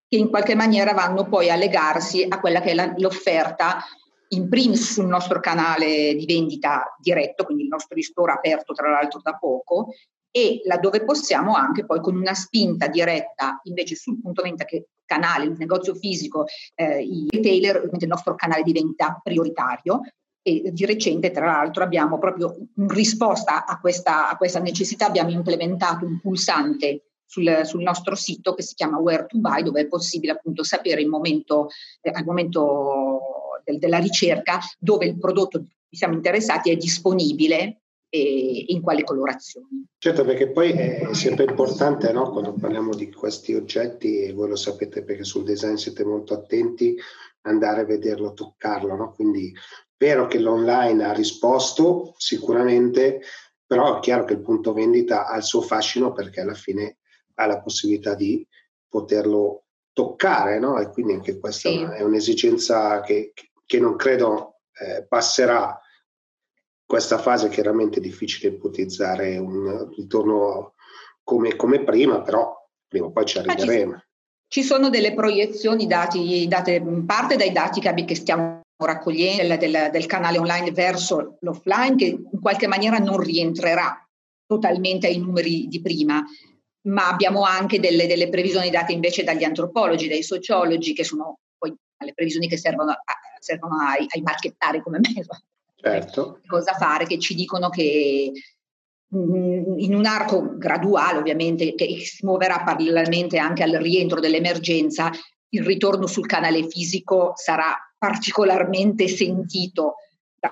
che in qualche maniera vanno poi a legarsi a quella che è la, l'offerta in primis sul nostro canale di vendita diretto, quindi il nostro ristoro aperto tra l'altro da poco, e laddove possiamo anche poi con una spinta diretta invece sul punto vendita che canale, il negozio fisico, eh, i retailer, il nostro canale di vendita prioritario. E di recente, tra l'altro, abbiamo proprio in risposta a questa, a questa necessità, abbiamo implementato un pulsante sul, sul, nostro sito che si chiama Where to Buy, dove è possibile appunto sapere il momento, eh, al momento del, della ricerca dove il prodotto siamo interessati è disponibile e in quali colorazioni. Certo, perché poi è sempre importante no? quando parliamo di questi oggetti, e voi lo sapete perché sul design siete molto attenti, andare a vederlo, toccarlo. No? Quindi è vero che l'online ha risposto sicuramente, però è chiaro che il punto vendita ha il suo fascino perché alla fine ha la possibilità di poterlo toccare, no? E quindi anche questa sì. è un'esigenza che, che non credo eh, passerà questa fase chiaramente è difficile ipotizzare un ritorno come, come prima, però prima o poi ci arriveremo. Ci sono delle proiezioni dati, date in parte dai dati che, che stiamo raccogliendo del, del, canale online verso l'offline, che in qualche maniera non rientrerà totalmente ai numeri di prima, ma abbiamo anche delle, delle previsioni date invece dagli antropologi, dai sociologi, che sono poi le previsioni che servono, a, servono ai, ai marchettari come me, certo. cosa fare, che ci dicono che mm, in un arco graduale ovviamente che si muoverà parallelamente anche al rientro dell'emergenza, il ritorno sul canale fisico sarà particolarmente sentito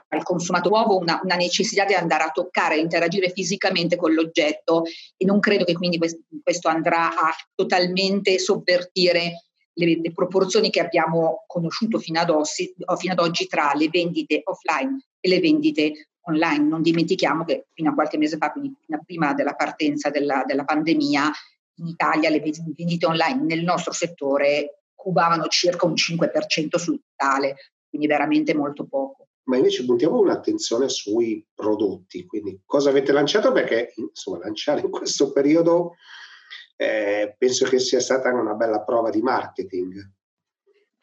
dal consumatore nuovo una, una, necessità di andare a toccare, interagire fisicamente con l'oggetto e non credo che quindi questo andrà a totalmente sovvertire le, le proporzioni che abbiamo conosciuto fino ad, ossi, fino ad oggi tra le vendite offline e le vendite online. Non dimentichiamo che fino a qualche mese fa, quindi prima della partenza della, della pandemia, in Italia le vendite online nel nostro settore cubavano circa un 5% sul totale, quindi veramente molto poco. Ma invece puntiamo un'attenzione sui prodotti, quindi cosa avete lanciato? Perché insomma lanciare in questo periodo eh, penso che sia stata una bella prova di marketing.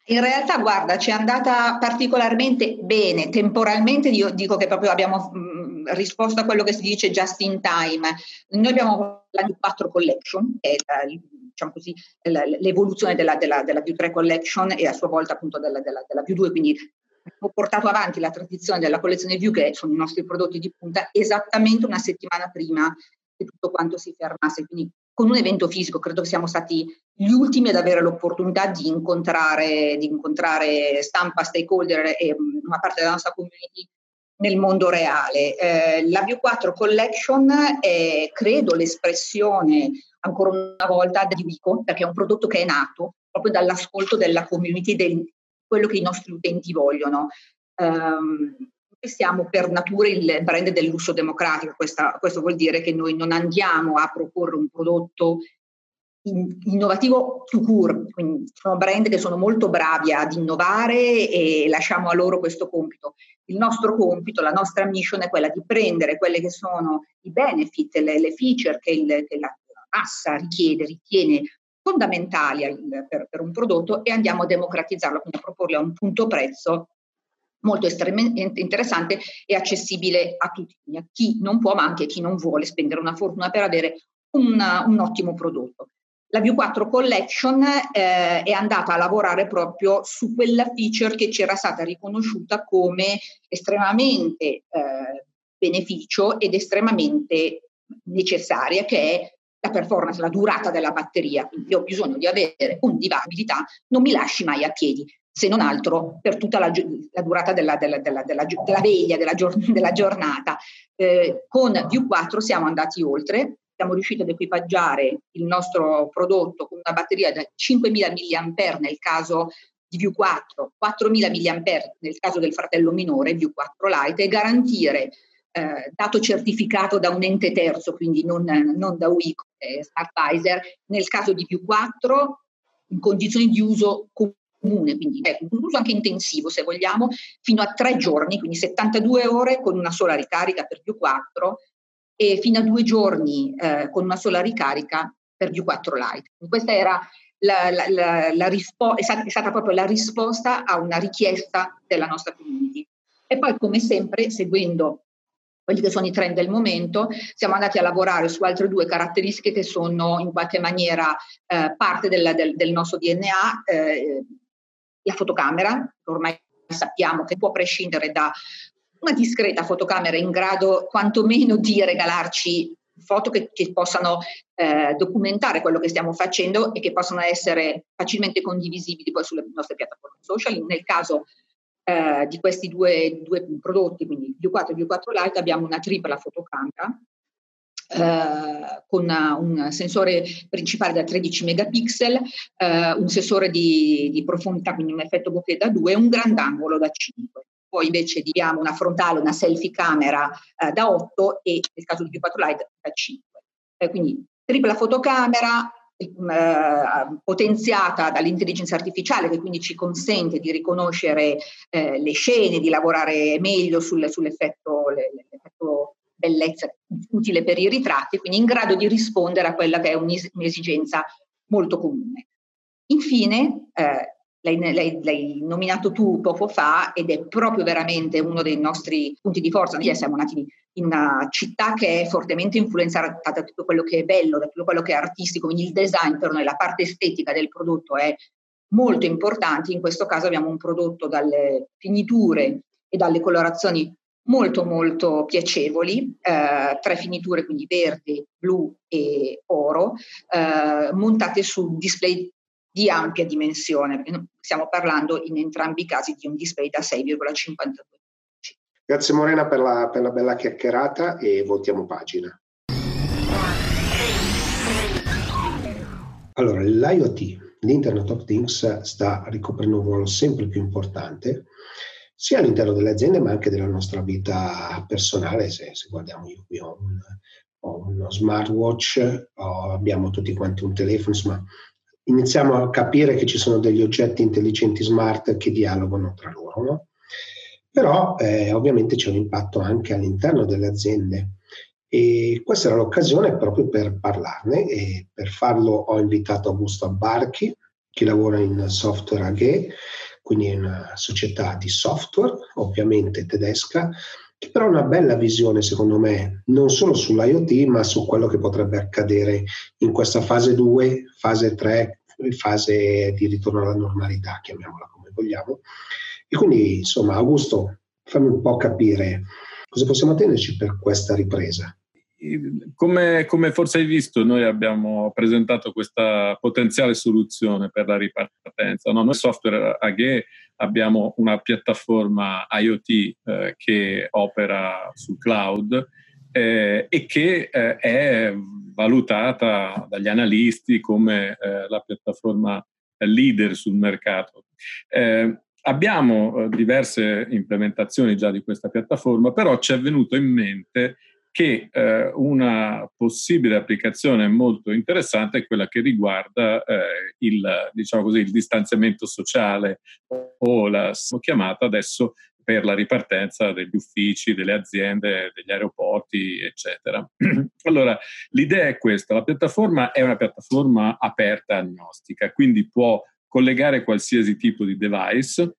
In realtà, guarda, ci è andata particolarmente bene. Temporalmente io dico che proprio abbiamo mh, mm, risposto a quello che si dice just in time. Noi abbiamo la View 4 Collection, che è diciamo così, l'evoluzione della, della, della, View 3 Collection e a sua volta appunto della, della, della View 2, quindi ho portato avanti la tradizione della collezione View, che sono i nostri prodotti di punta, esattamente una settimana prima che tutto quanto si fermasse. Quindi con un evento fisico, credo che siamo stati gli ultimi ad avere l'opportunità di incontrare, di incontrare stampa, stakeholder e mm, una parte della nostra community nel mondo reale. Eh, la View 4 Collection è, credo, l'espressione ancora una volta di Vico, perché è un prodotto che è nato proprio dall'ascolto della community, di quello che i nostri utenti vogliono. Um, siamo per natura il brand del lusso democratico, Questa, questo vuol dire che noi non andiamo a proporre un prodotto innovativo to cure, quindi sono brand che sono molto bravi ad innovare e lasciamo a loro questo compito. Il nostro compito, la nostra mission è quella di prendere quelle che sono i benefit, le, le feature che, il, che la massa richiede, ritiene fondamentali per, per, un prodotto e andiamo a democratizzarlo, quindi a proporle a un punto prezzo molto estremamente interessante e accessibile a tutti, a chi non può ma anche a chi non vuole spendere una fortuna per avere una, un ottimo prodotto. La View 4 Collection eh, è andata a lavorare proprio su quella feature che ci era stata riconosciuta come estremamente eh, beneficio ed estremamente necessaria, che è la performance, la durata della batteria. Quindi ho bisogno di avere un disabilità, non mi lasci mai a piedi, se non altro per tutta la, la durata della, della, della, della, veglia, della, (laughs) della giornata. Eh, con View 4 siamo andati oltre, siamo riusciti ad equipaggiare il nostro prodotto con una batteria da 5.000 mAh nel caso di View 4, 4.000 mAh nel caso del fratello minore, View 4 Lite, e garantire eh, dato certificato da un ente terzo, quindi non, non da UICO, eh, Startvisor, nel caso di View 4 in condizioni di uso comune, quindi ecco, un uso anche intensivo se vogliamo, fino a tre giorni, quindi 72 ore con una sola ricarica per View 4 e fino a due giorni eh, con una sola ricarica per View 4 Lite. Questa era la, la, la, la rispo- è, stata, è stata proprio la risposta a una richiesta della nostra community. E poi, come sempre, seguendo quelli che sono i trend del momento, siamo andati a lavorare su altre due caratteristiche che sono in qualche maniera eh, parte del, del, del, nostro DNA, eh, la fotocamera, ormai sappiamo che può prescindere da una discreta fotocamera in grado quantomeno di regalarci foto che, che possano eh, documentare quello che stiamo facendo e che possono essere facilmente condivisibili poi sulle nostre piattaforme social. Nel caso eh, di questi due, due, prodotti, quindi View 4 e View 4 Lite, abbiamo una tripla fotocamera eh, con una, un sensore principale da 13 megapixel, eh, un sensore di, di, profondità, quindi un effetto bokeh da 2 e un grandangolo da 5. Poi invece abbiamo una frontale, una selfie camera eh, da 8 e nel caso di View 4 Lite da 5. Eh, quindi tripla fotocamera, eh, potenziata dall'intelligenza artificiale che quindi ci consente di riconoscere eh, le scene, di lavorare meglio sul, sull'effetto, l'effetto bellezza utile per i ritratti, quindi in grado di rispondere a quella che è un'esigenza molto comune. Infine, eh, L'hai, l'hai, l'hai, nominato tu poco fa ed è proprio veramente uno dei nostri punti di forza. Noi siamo nati in una città che è fortemente influenzata da tutto quello che è bello, da tutto quello che è artistico, quindi il design per noi, la parte estetica del prodotto è molto importante. In questo caso abbiamo un prodotto dalle finiture e dalle colorazioni molto molto piacevoli, eh, tre finiture quindi verde, blu e oro, eh, montate su display di ampia dimensione, stiamo parlando in entrambi i casi di un display da 6,52 Grazie Morena per la, per la bella chiacchierata e voltiamo pagina. Allora, l'IoT, l'Internet of Things, sta ricoprendo un ruolo sempre più importante sia all'interno delle aziende ma anche della nostra vita personale. Se, se guardiamo, io qui ho, un, ho uno smartwatch, ho, abbiamo tutti quanti un telefono, insomma, iniziamo a capire che ci sono degli oggetti intelligenti smart che dialogano tra loro. No? Però eh, ovviamente c'è un impatto anche all'interno delle aziende e questa era l'occasione proprio per parlarne e per farlo ho invitato Augusto Abbarchi che lavora in Software AG, quindi in una società di software, ovviamente tedesca, che però ha una bella visione secondo me, non solo sull'IoT, ma su quello che potrebbe accadere in questa fase 2, fase 3, fase di ritorno alla normalità, chiamiamola come vogliamo. E quindi, insomma, Augusto, fammi un po' capire cosa possiamo attenderci per questa ripresa. Come, come, forse hai visto, noi abbiamo presentato questa potenziale soluzione per la ripartenza. No? Noi Software AG abbiamo una piattaforma IoT eh, che opera sul cloud eh, e che eh, è valutata dagli analisti come eh, la piattaforma leader sul mercato. Eh, abbiamo eh, diverse implementazioni già di questa piattaforma, però ci è venuto in mente che eh, una possibile applicazione molto interessante è quella che riguarda eh, il, diciamo così, il distanziamento sociale o la chiamata adesso per la ripartenza degli uffici, delle aziende, degli aeroporti, eccetera. (clears throat) Allora, l'idea è questa, la piattaforma è una piattaforma aperta agnostica, quindi può collegare qualsiasi tipo di device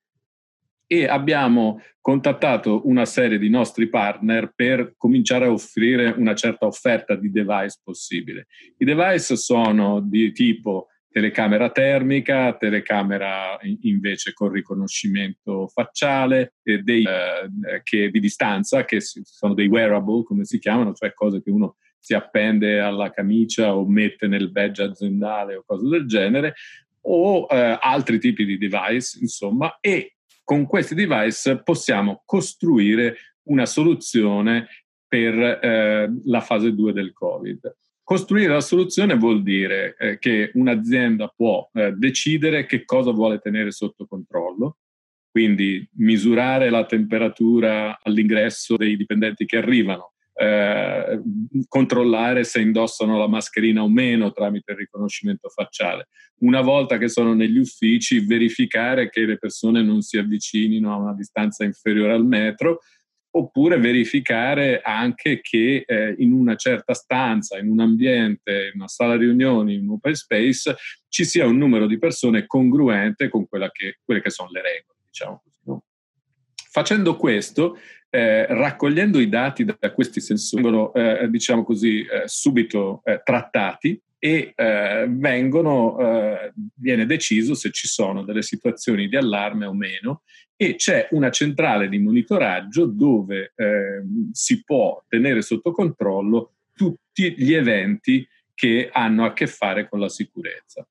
e abbiamo contattato una serie di nostri partner per cominciare a offrire una certa offerta di device possibile. I device sono di tipo telecamera termica, telecamera invece con riconoscimento facciale, dei, eh, che di distanza, che sono dei wearable, come si chiamano, cioè cose che uno si appende alla camicia o mette nel badge aziendale o cose del genere, o eh, altri tipi di device, insomma, e con questi device possiamo costruire una soluzione per eh, la fase 2 del Covid. Costruire la soluzione vuol dire eh, che un'azienda può eh, decidere che cosa vuole tenere sotto controllo, quindi misurare la temperatura all'ingresso dei dipendenti che arrivano, eh, controllare se indossano la mascherina o meno tramite il riconoscimento facciale. Una volta che sono negli uffici, verificare che le persone non si avvicinino a una distanza inferiore al metro, oppure verificare anche che eh, in una certa stanza, in un ambiente, in una sala riunioni, in un open space, ci sia un numero di persone congruente con che, quelle che sono le regole diciamo? Facendo questo, eh, raccogliendo i dati da questi sensori, vengono, eh, diciamo così, eh, subito eh, trattati e eh, vengono, viene deciso se ci sono delle situazioni di allarme o meno e c'è una centrale di monitoraggio dove si può tenere sotto controllo tutti gli eventi che hanno a che fare con la sicurezza.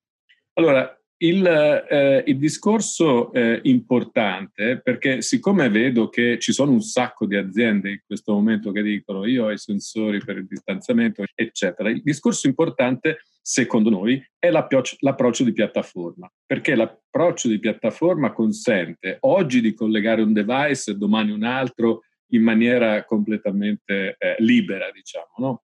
Allora, il, eh, il, discorso è importante perché siccome vedo che ci sono un sacco di aziende in questo momento che dicono io ho i sensori per il distanziamento, eccetera, il discorso importante secondo noi è l'approccio, l'approccio di piattaforma, perché l'approccio di piattaforma consente oggi di collegare un device e domani un altro in maniera completamente eh, libera, diciamo, no?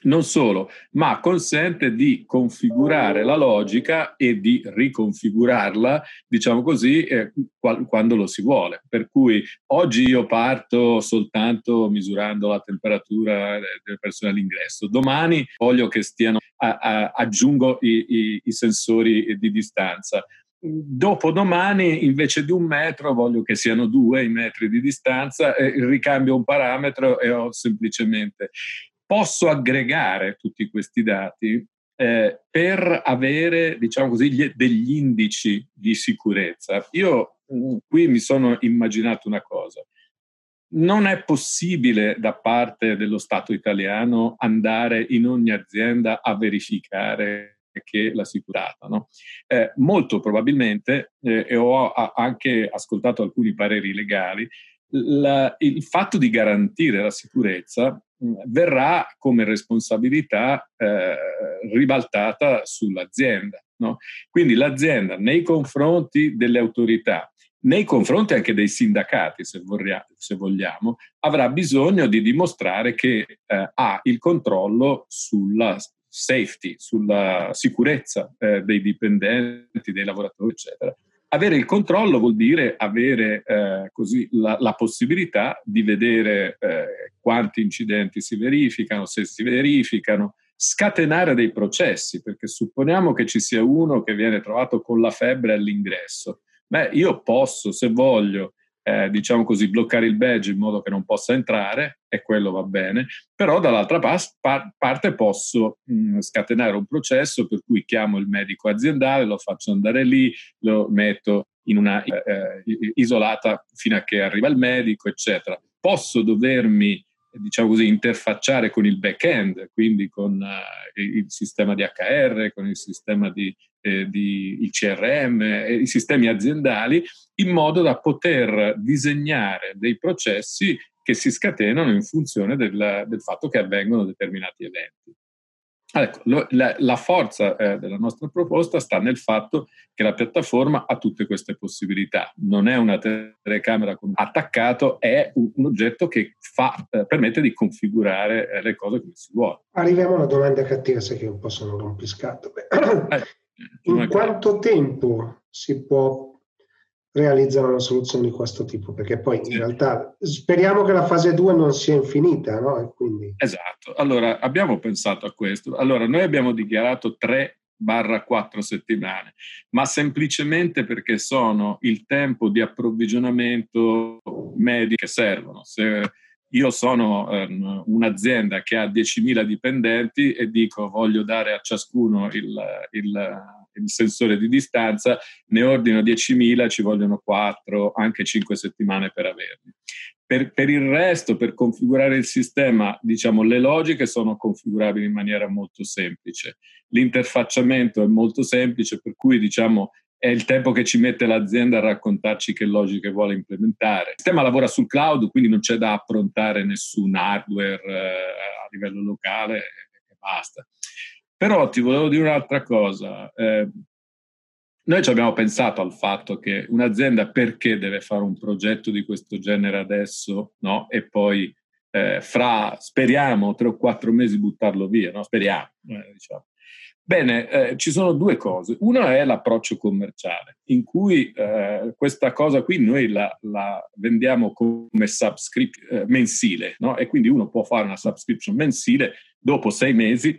Non solo, ma consente di configurare la logica e di riconfigurarla, diciamo così, eh, quando lo si vuole. Per cui oggi io parto soltanto misurando la temperatura delle persone all'ingresso, domani voglio che stiano, a, a, aggiungo i, i, i sensori di distanza. Dopodomani, invece di un metro, voglio che siano due i metri di distanza, eh, ricambio un parametro e ho semplicemente posso aggregare tutti questi dati eh, per avere, diciamo così, gli, degli indici di sicurezza. Io mm, qui mi sono immaginato una cosa. Non è possibile da parte dello Stato italiano andare in ogni azienda a verificare che l'assicurata. No? Eh, molto probabilmente, eh, e ho anche ascoltato alcuni pareri legali, la, il fatto di garantire la sicurezza verrà come responsabilità eh, ribaltata sull'azienda. No? Quindi l'azienda nei confronti delle autorità, nei confronti anche dei sindacati, se, vorria, se vogliamo, avrà bisogno di dimostrare che eh, ha il controllo sulla safety, sulla sicurezza eh, dei dipendenti, dei lavoratori, eccetera. Avere il controllo vuol dire avere eh, così la, la, possibilità di vedere eh, quanti incidenti si verificano, se si verificano, scatenare dei processi, perché supponiamo che ci sia uno che viene trovato con la febbre all'ingresso. Beh, io posso, se voglio, eh, diciamo così, bloccare il badge in modo che non possa entrare, e quello va bene, però dall'altra pas- par- parte posso mh, mm, scatenare un processo per cui chiamo il medico aziendale, lo faccio andare lì, lo metto in una eh, eh isolata fino a che arriva il medico, eccetera. Posso dovermi diciamo così, interfacciare con il back-end, quindi con uh, il sistema di HR, con il sistema di, eh, di il CRM, eh, i sistemi aziendali, in modo da poter disegnare dei processi che si scatenano in funzione del, del fatto che avvengono determinati eventi. Ecco, lo, la, la, forza eh, della nostra proposta sta nel fatto che la piattaforma ha tutte queste possibilità. Non è una telecamera con attaccato, è un, un oggetto che fa, eh, permette di configurare eh, le cose come si vuole. Arriviamo a una domanda cattiva, sai che un po' sono rompiscatto. (clears throat) Eh, in quanto tempo si può realizzare una soluzione di questo tipo, perché poi in realtà speriamo che la fase 2 non sia infinita, no? Quindi... Esatto, allora abbiamo pensato a questo. Allora noi abbiamo dichiarato 3 barra 4 settimane, ma semplicemente perché sono il tempo di approvvigionamento medio che servono. Se io sono um, un'azienda che ha 10.000 dipendenti e dico voglio dare a ciascuno il, il, il sensore di distanza, ne ordino 10.000, ci vogliono 4, anche 5 settimane per averli. Per, per, il resto, per configurare il sistema, diciamo, le logiche sono configurabili in maniera molto semplice. L'interfacciamento è molto semplice, per cui diciamo, è il tempo che ci mette l'azienda a raccontarci che logiche vuole implementare. Il sistema lavora sul cloud, quindi non c'è da approntare nessun hardware eh, a livello locale e basta. Però ti volevo dire un'altra cosa. Eh, noi ci abbiamo pensato al fatto che un'azienda perché deve fare un progetto di questo genere adesso no? e poi eh, fra, speriamo, tre o quattro mesi buttarlo via, no? speriamo, eh, diciamo. Bene, eh, ci sono due cose. Una è l'approccio commerciale, in cui eh, questa cosa qui noi la, la vendiamo come subscription eh, mensile, no? e quindi uno può fare una subscription mensile, dopo sei mesi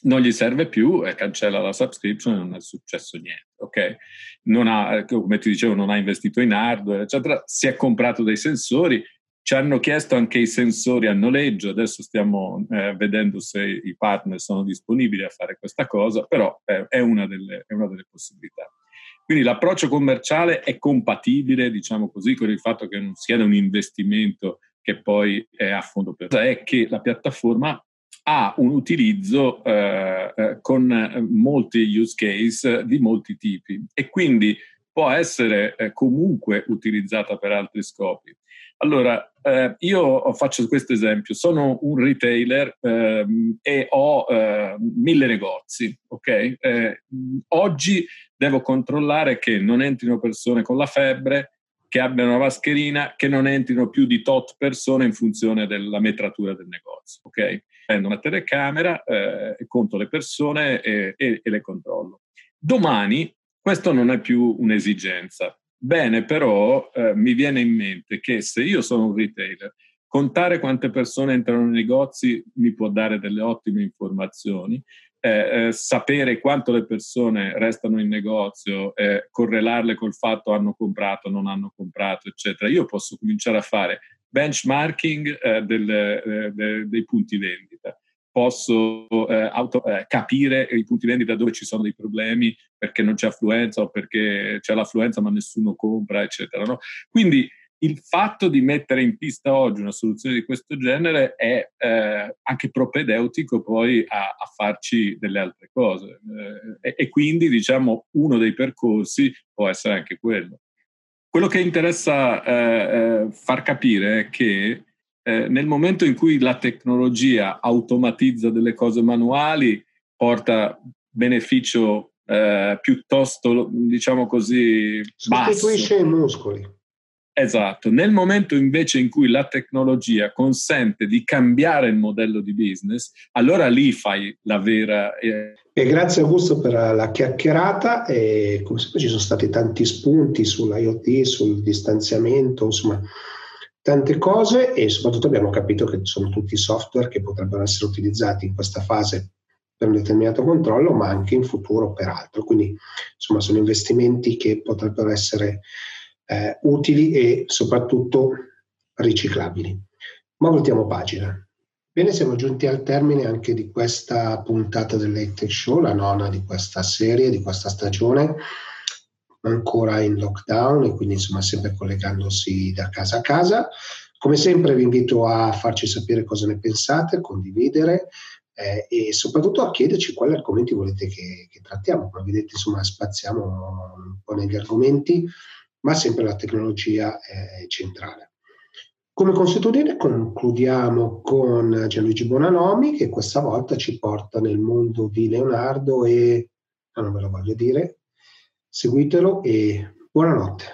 non gli serve più e cancella la subscription e non è successo niente, ok? Non ha, eh, come ti dicevo, non ha investito in hardware, eccetera, si è comprato dei sensori, ci hanno chiesto anche i sensori a noleggio, adesso stiamo eh, vedendo se i partner sono disponibili a fare questa cosa, però eh, è, una delle, è, una delle, possibilità. Quindi l'approccio commerciale è compatibile, diciamo così, con il fatto che non sia un investimento che poi è a fondo perduto, è che la piattaforma ha un utilizzo eh, eh con molti use case di molti tipi e quindi può essere eh, comunque utilizzata per altri scopi. Allora, eh, io faccio questo esempio, sono un retailer ehm, e ho eh, mille negozi, ok? Eh, oggi devo controllare che non entrino persone con la febbre, che abbiano una mascherina, che non entrino più di tot persone in funzione della metratura del negozio, ok? Prendo una telecamera, eh, conto le persone e, e, e le controllo. Domani questo non è più un'esigenza Bene, però eh, mi viene in mente che se io sono un retailer, contare quante persone entrano nei negozi mi può dare delle ottime informazioni. Eh, eh, sapere quanto le persone restano in negozio, eh, correlarle col fatto hanno comprato, non hanno comprato, eccetera. Io posso cominciare a fare benchmarking eh, del, eh, de, dei punti vendita posso eh, auto, eh, capire i punti vendita dove ci sono dei problemi perché non c'è affluenza o perché c'è l'affluenza ma nessuno compra, eccetera. No? Quindi il fatto di mettere in pista oggi una soluzione di questo genere è eh, anche propedeutico poi a, a, farci delle altre cose eh, e, e, quindi diciamo uno dei percorsi può essere anche quello. Quello che interessa eh, eh, far capire è che eh, nel momento in cui la tecnologia automatizza delle cose manuali, porta beneficio eh, piuttosto, diciamo così, basso. Sostituisce i muscoli. Esatto, nel momento invece in cui la tecnologia consente di cambiare il modello di business, allora lì fai la vera... Eh... E grazie Augusto per la chiacchierata e come sempre ci sono stati tanti spunti sull'IoT, sul distanziamento, insomma tante cose e soprattutto abbiamo capito che sono tutti software che potrebbero essere utilizzati in questa fase per un determinato controllo, ma anche in futuro per altro. Quindi, insomma, sono investimenti che potrebbero essere eh, utili e soprattutto riciclabili. Ma voltiamo pagina. Bene, siamo giunti al termine anche di questa puntata dell'Hightech Show, la nona di questa serie, di questa stagione ancora in lockdown e quindi insomma sempre collegandosi da casa a casa. Come sempre vi invito a farci sapere cosa ne pensate, condividere eh, e soprattutto a chiederci quali argomenti volete che, che trattiamo. Come vedete insomma spaziamo un po' negli argomenti, ma sempre la tecnologia è centrale. Come consuetudine concludiamo con Gianluigi Bonanomi che questa volta ci porta nel mondo di Leonardo e, non ve lo voglio dire, seguitelo e buonanotte.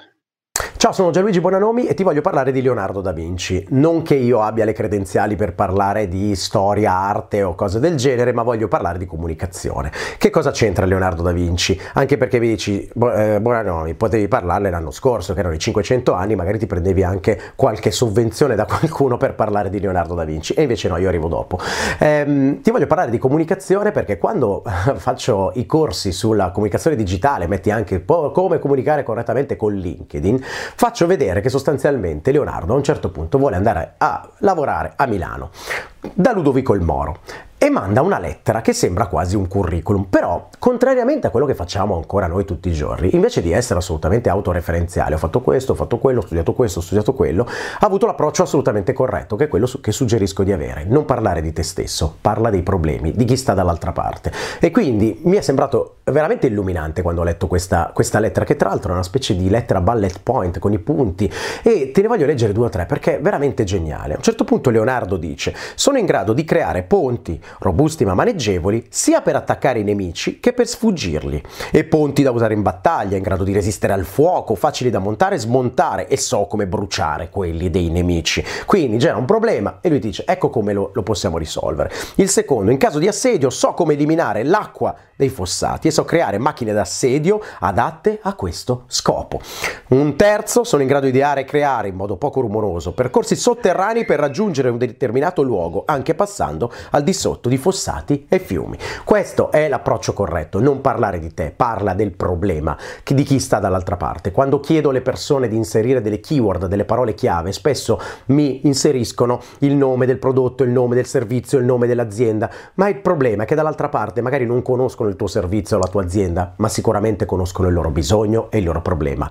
Ciao, sono Gianluigi Bonanomi e ti voglio parlare di Leonardo da Vinci. Non che io abbia le credenziali per parlare di storia, arte o cose del genere, ma voglio parlare di comunicazione. Che cosa c'entra Leonardo da Vinci? Anche perché mi dici, eh, Bonanomi, potevi parlarne l'anno scorso, che erano i 500 anni, magari ti prendevi anche qualche sovvenzione da (laughs) qualcuno per parlare di Leonardo da Vinci. E invece no, io arrivo dopo. Ehm, ti voglio parlare di comunicazione perché quando (laughs) faccio i corsi sulla comunicazione digitale, metti anche come comunicare correttamente con LinkedIn, faccio vedere che sostanzialmente Leonardo a un certo punto vuole andare a lavorare a Milano da Ludovico il Moro e manda una lettera che sembra quasi un curriculum, però contrariamente a quello che facciamo ancora noi tutti i giorni, invece di essere assolutamente autoreferenziale, ho fatto questo, ho fatto quello, ho studiato questo, ho studiato quello, ha avuto l'approccio assolutamente corretto, che è quello che suggerisco di avere, non parlare di te stesso, parla dei problemi, di chi sta dall'altra parte. E quindi mi è sembrato veramente illuminante quando ho letto questa, questa lettera, che tra l'altro è una specie di lettera bullet point con i punti, e te ne voglio leggere due o tre perché è veramente geniale. A un certo punto Leonardo dice, sono in grado di creare ponti, robusti ma maneggevoli, sia per attaccare i nemici che per sfuggirli, e ponti da usare in battaglia, in grado di resistere al fuoco, facili da montare e smontare, e so come bruciare quelli dei nemici. Quindi genera un problema e lui dice ecco come lo, lo possiamo risolvere. Il secondo, in caso di assedio so come eliminare l'acqua dei fossati e so creare macchine d'assedio adatte a questo scopo. Un terzo, sono in grado di ideare e creare in modo poco rumoroso percorsi sotterranei per raggiungere un determinato luogo, anche passando al di sotto di fossati e fiumi. Questo è l'approccio corretto, non parlare di te, parla del problema, di chi sta dall'altra parte. Quando chiedo alle persone di inserire delle keyword, delle parole chiave, spesso mi inseriscono il nome del prodotto, il nome del servizio, il nome dell'azienda, ma il problema è che dall'altra parte magari non conoscono il tuo servizio o la tua azienda, ma sicuramente conoscono il loro bisogno e il loro problema.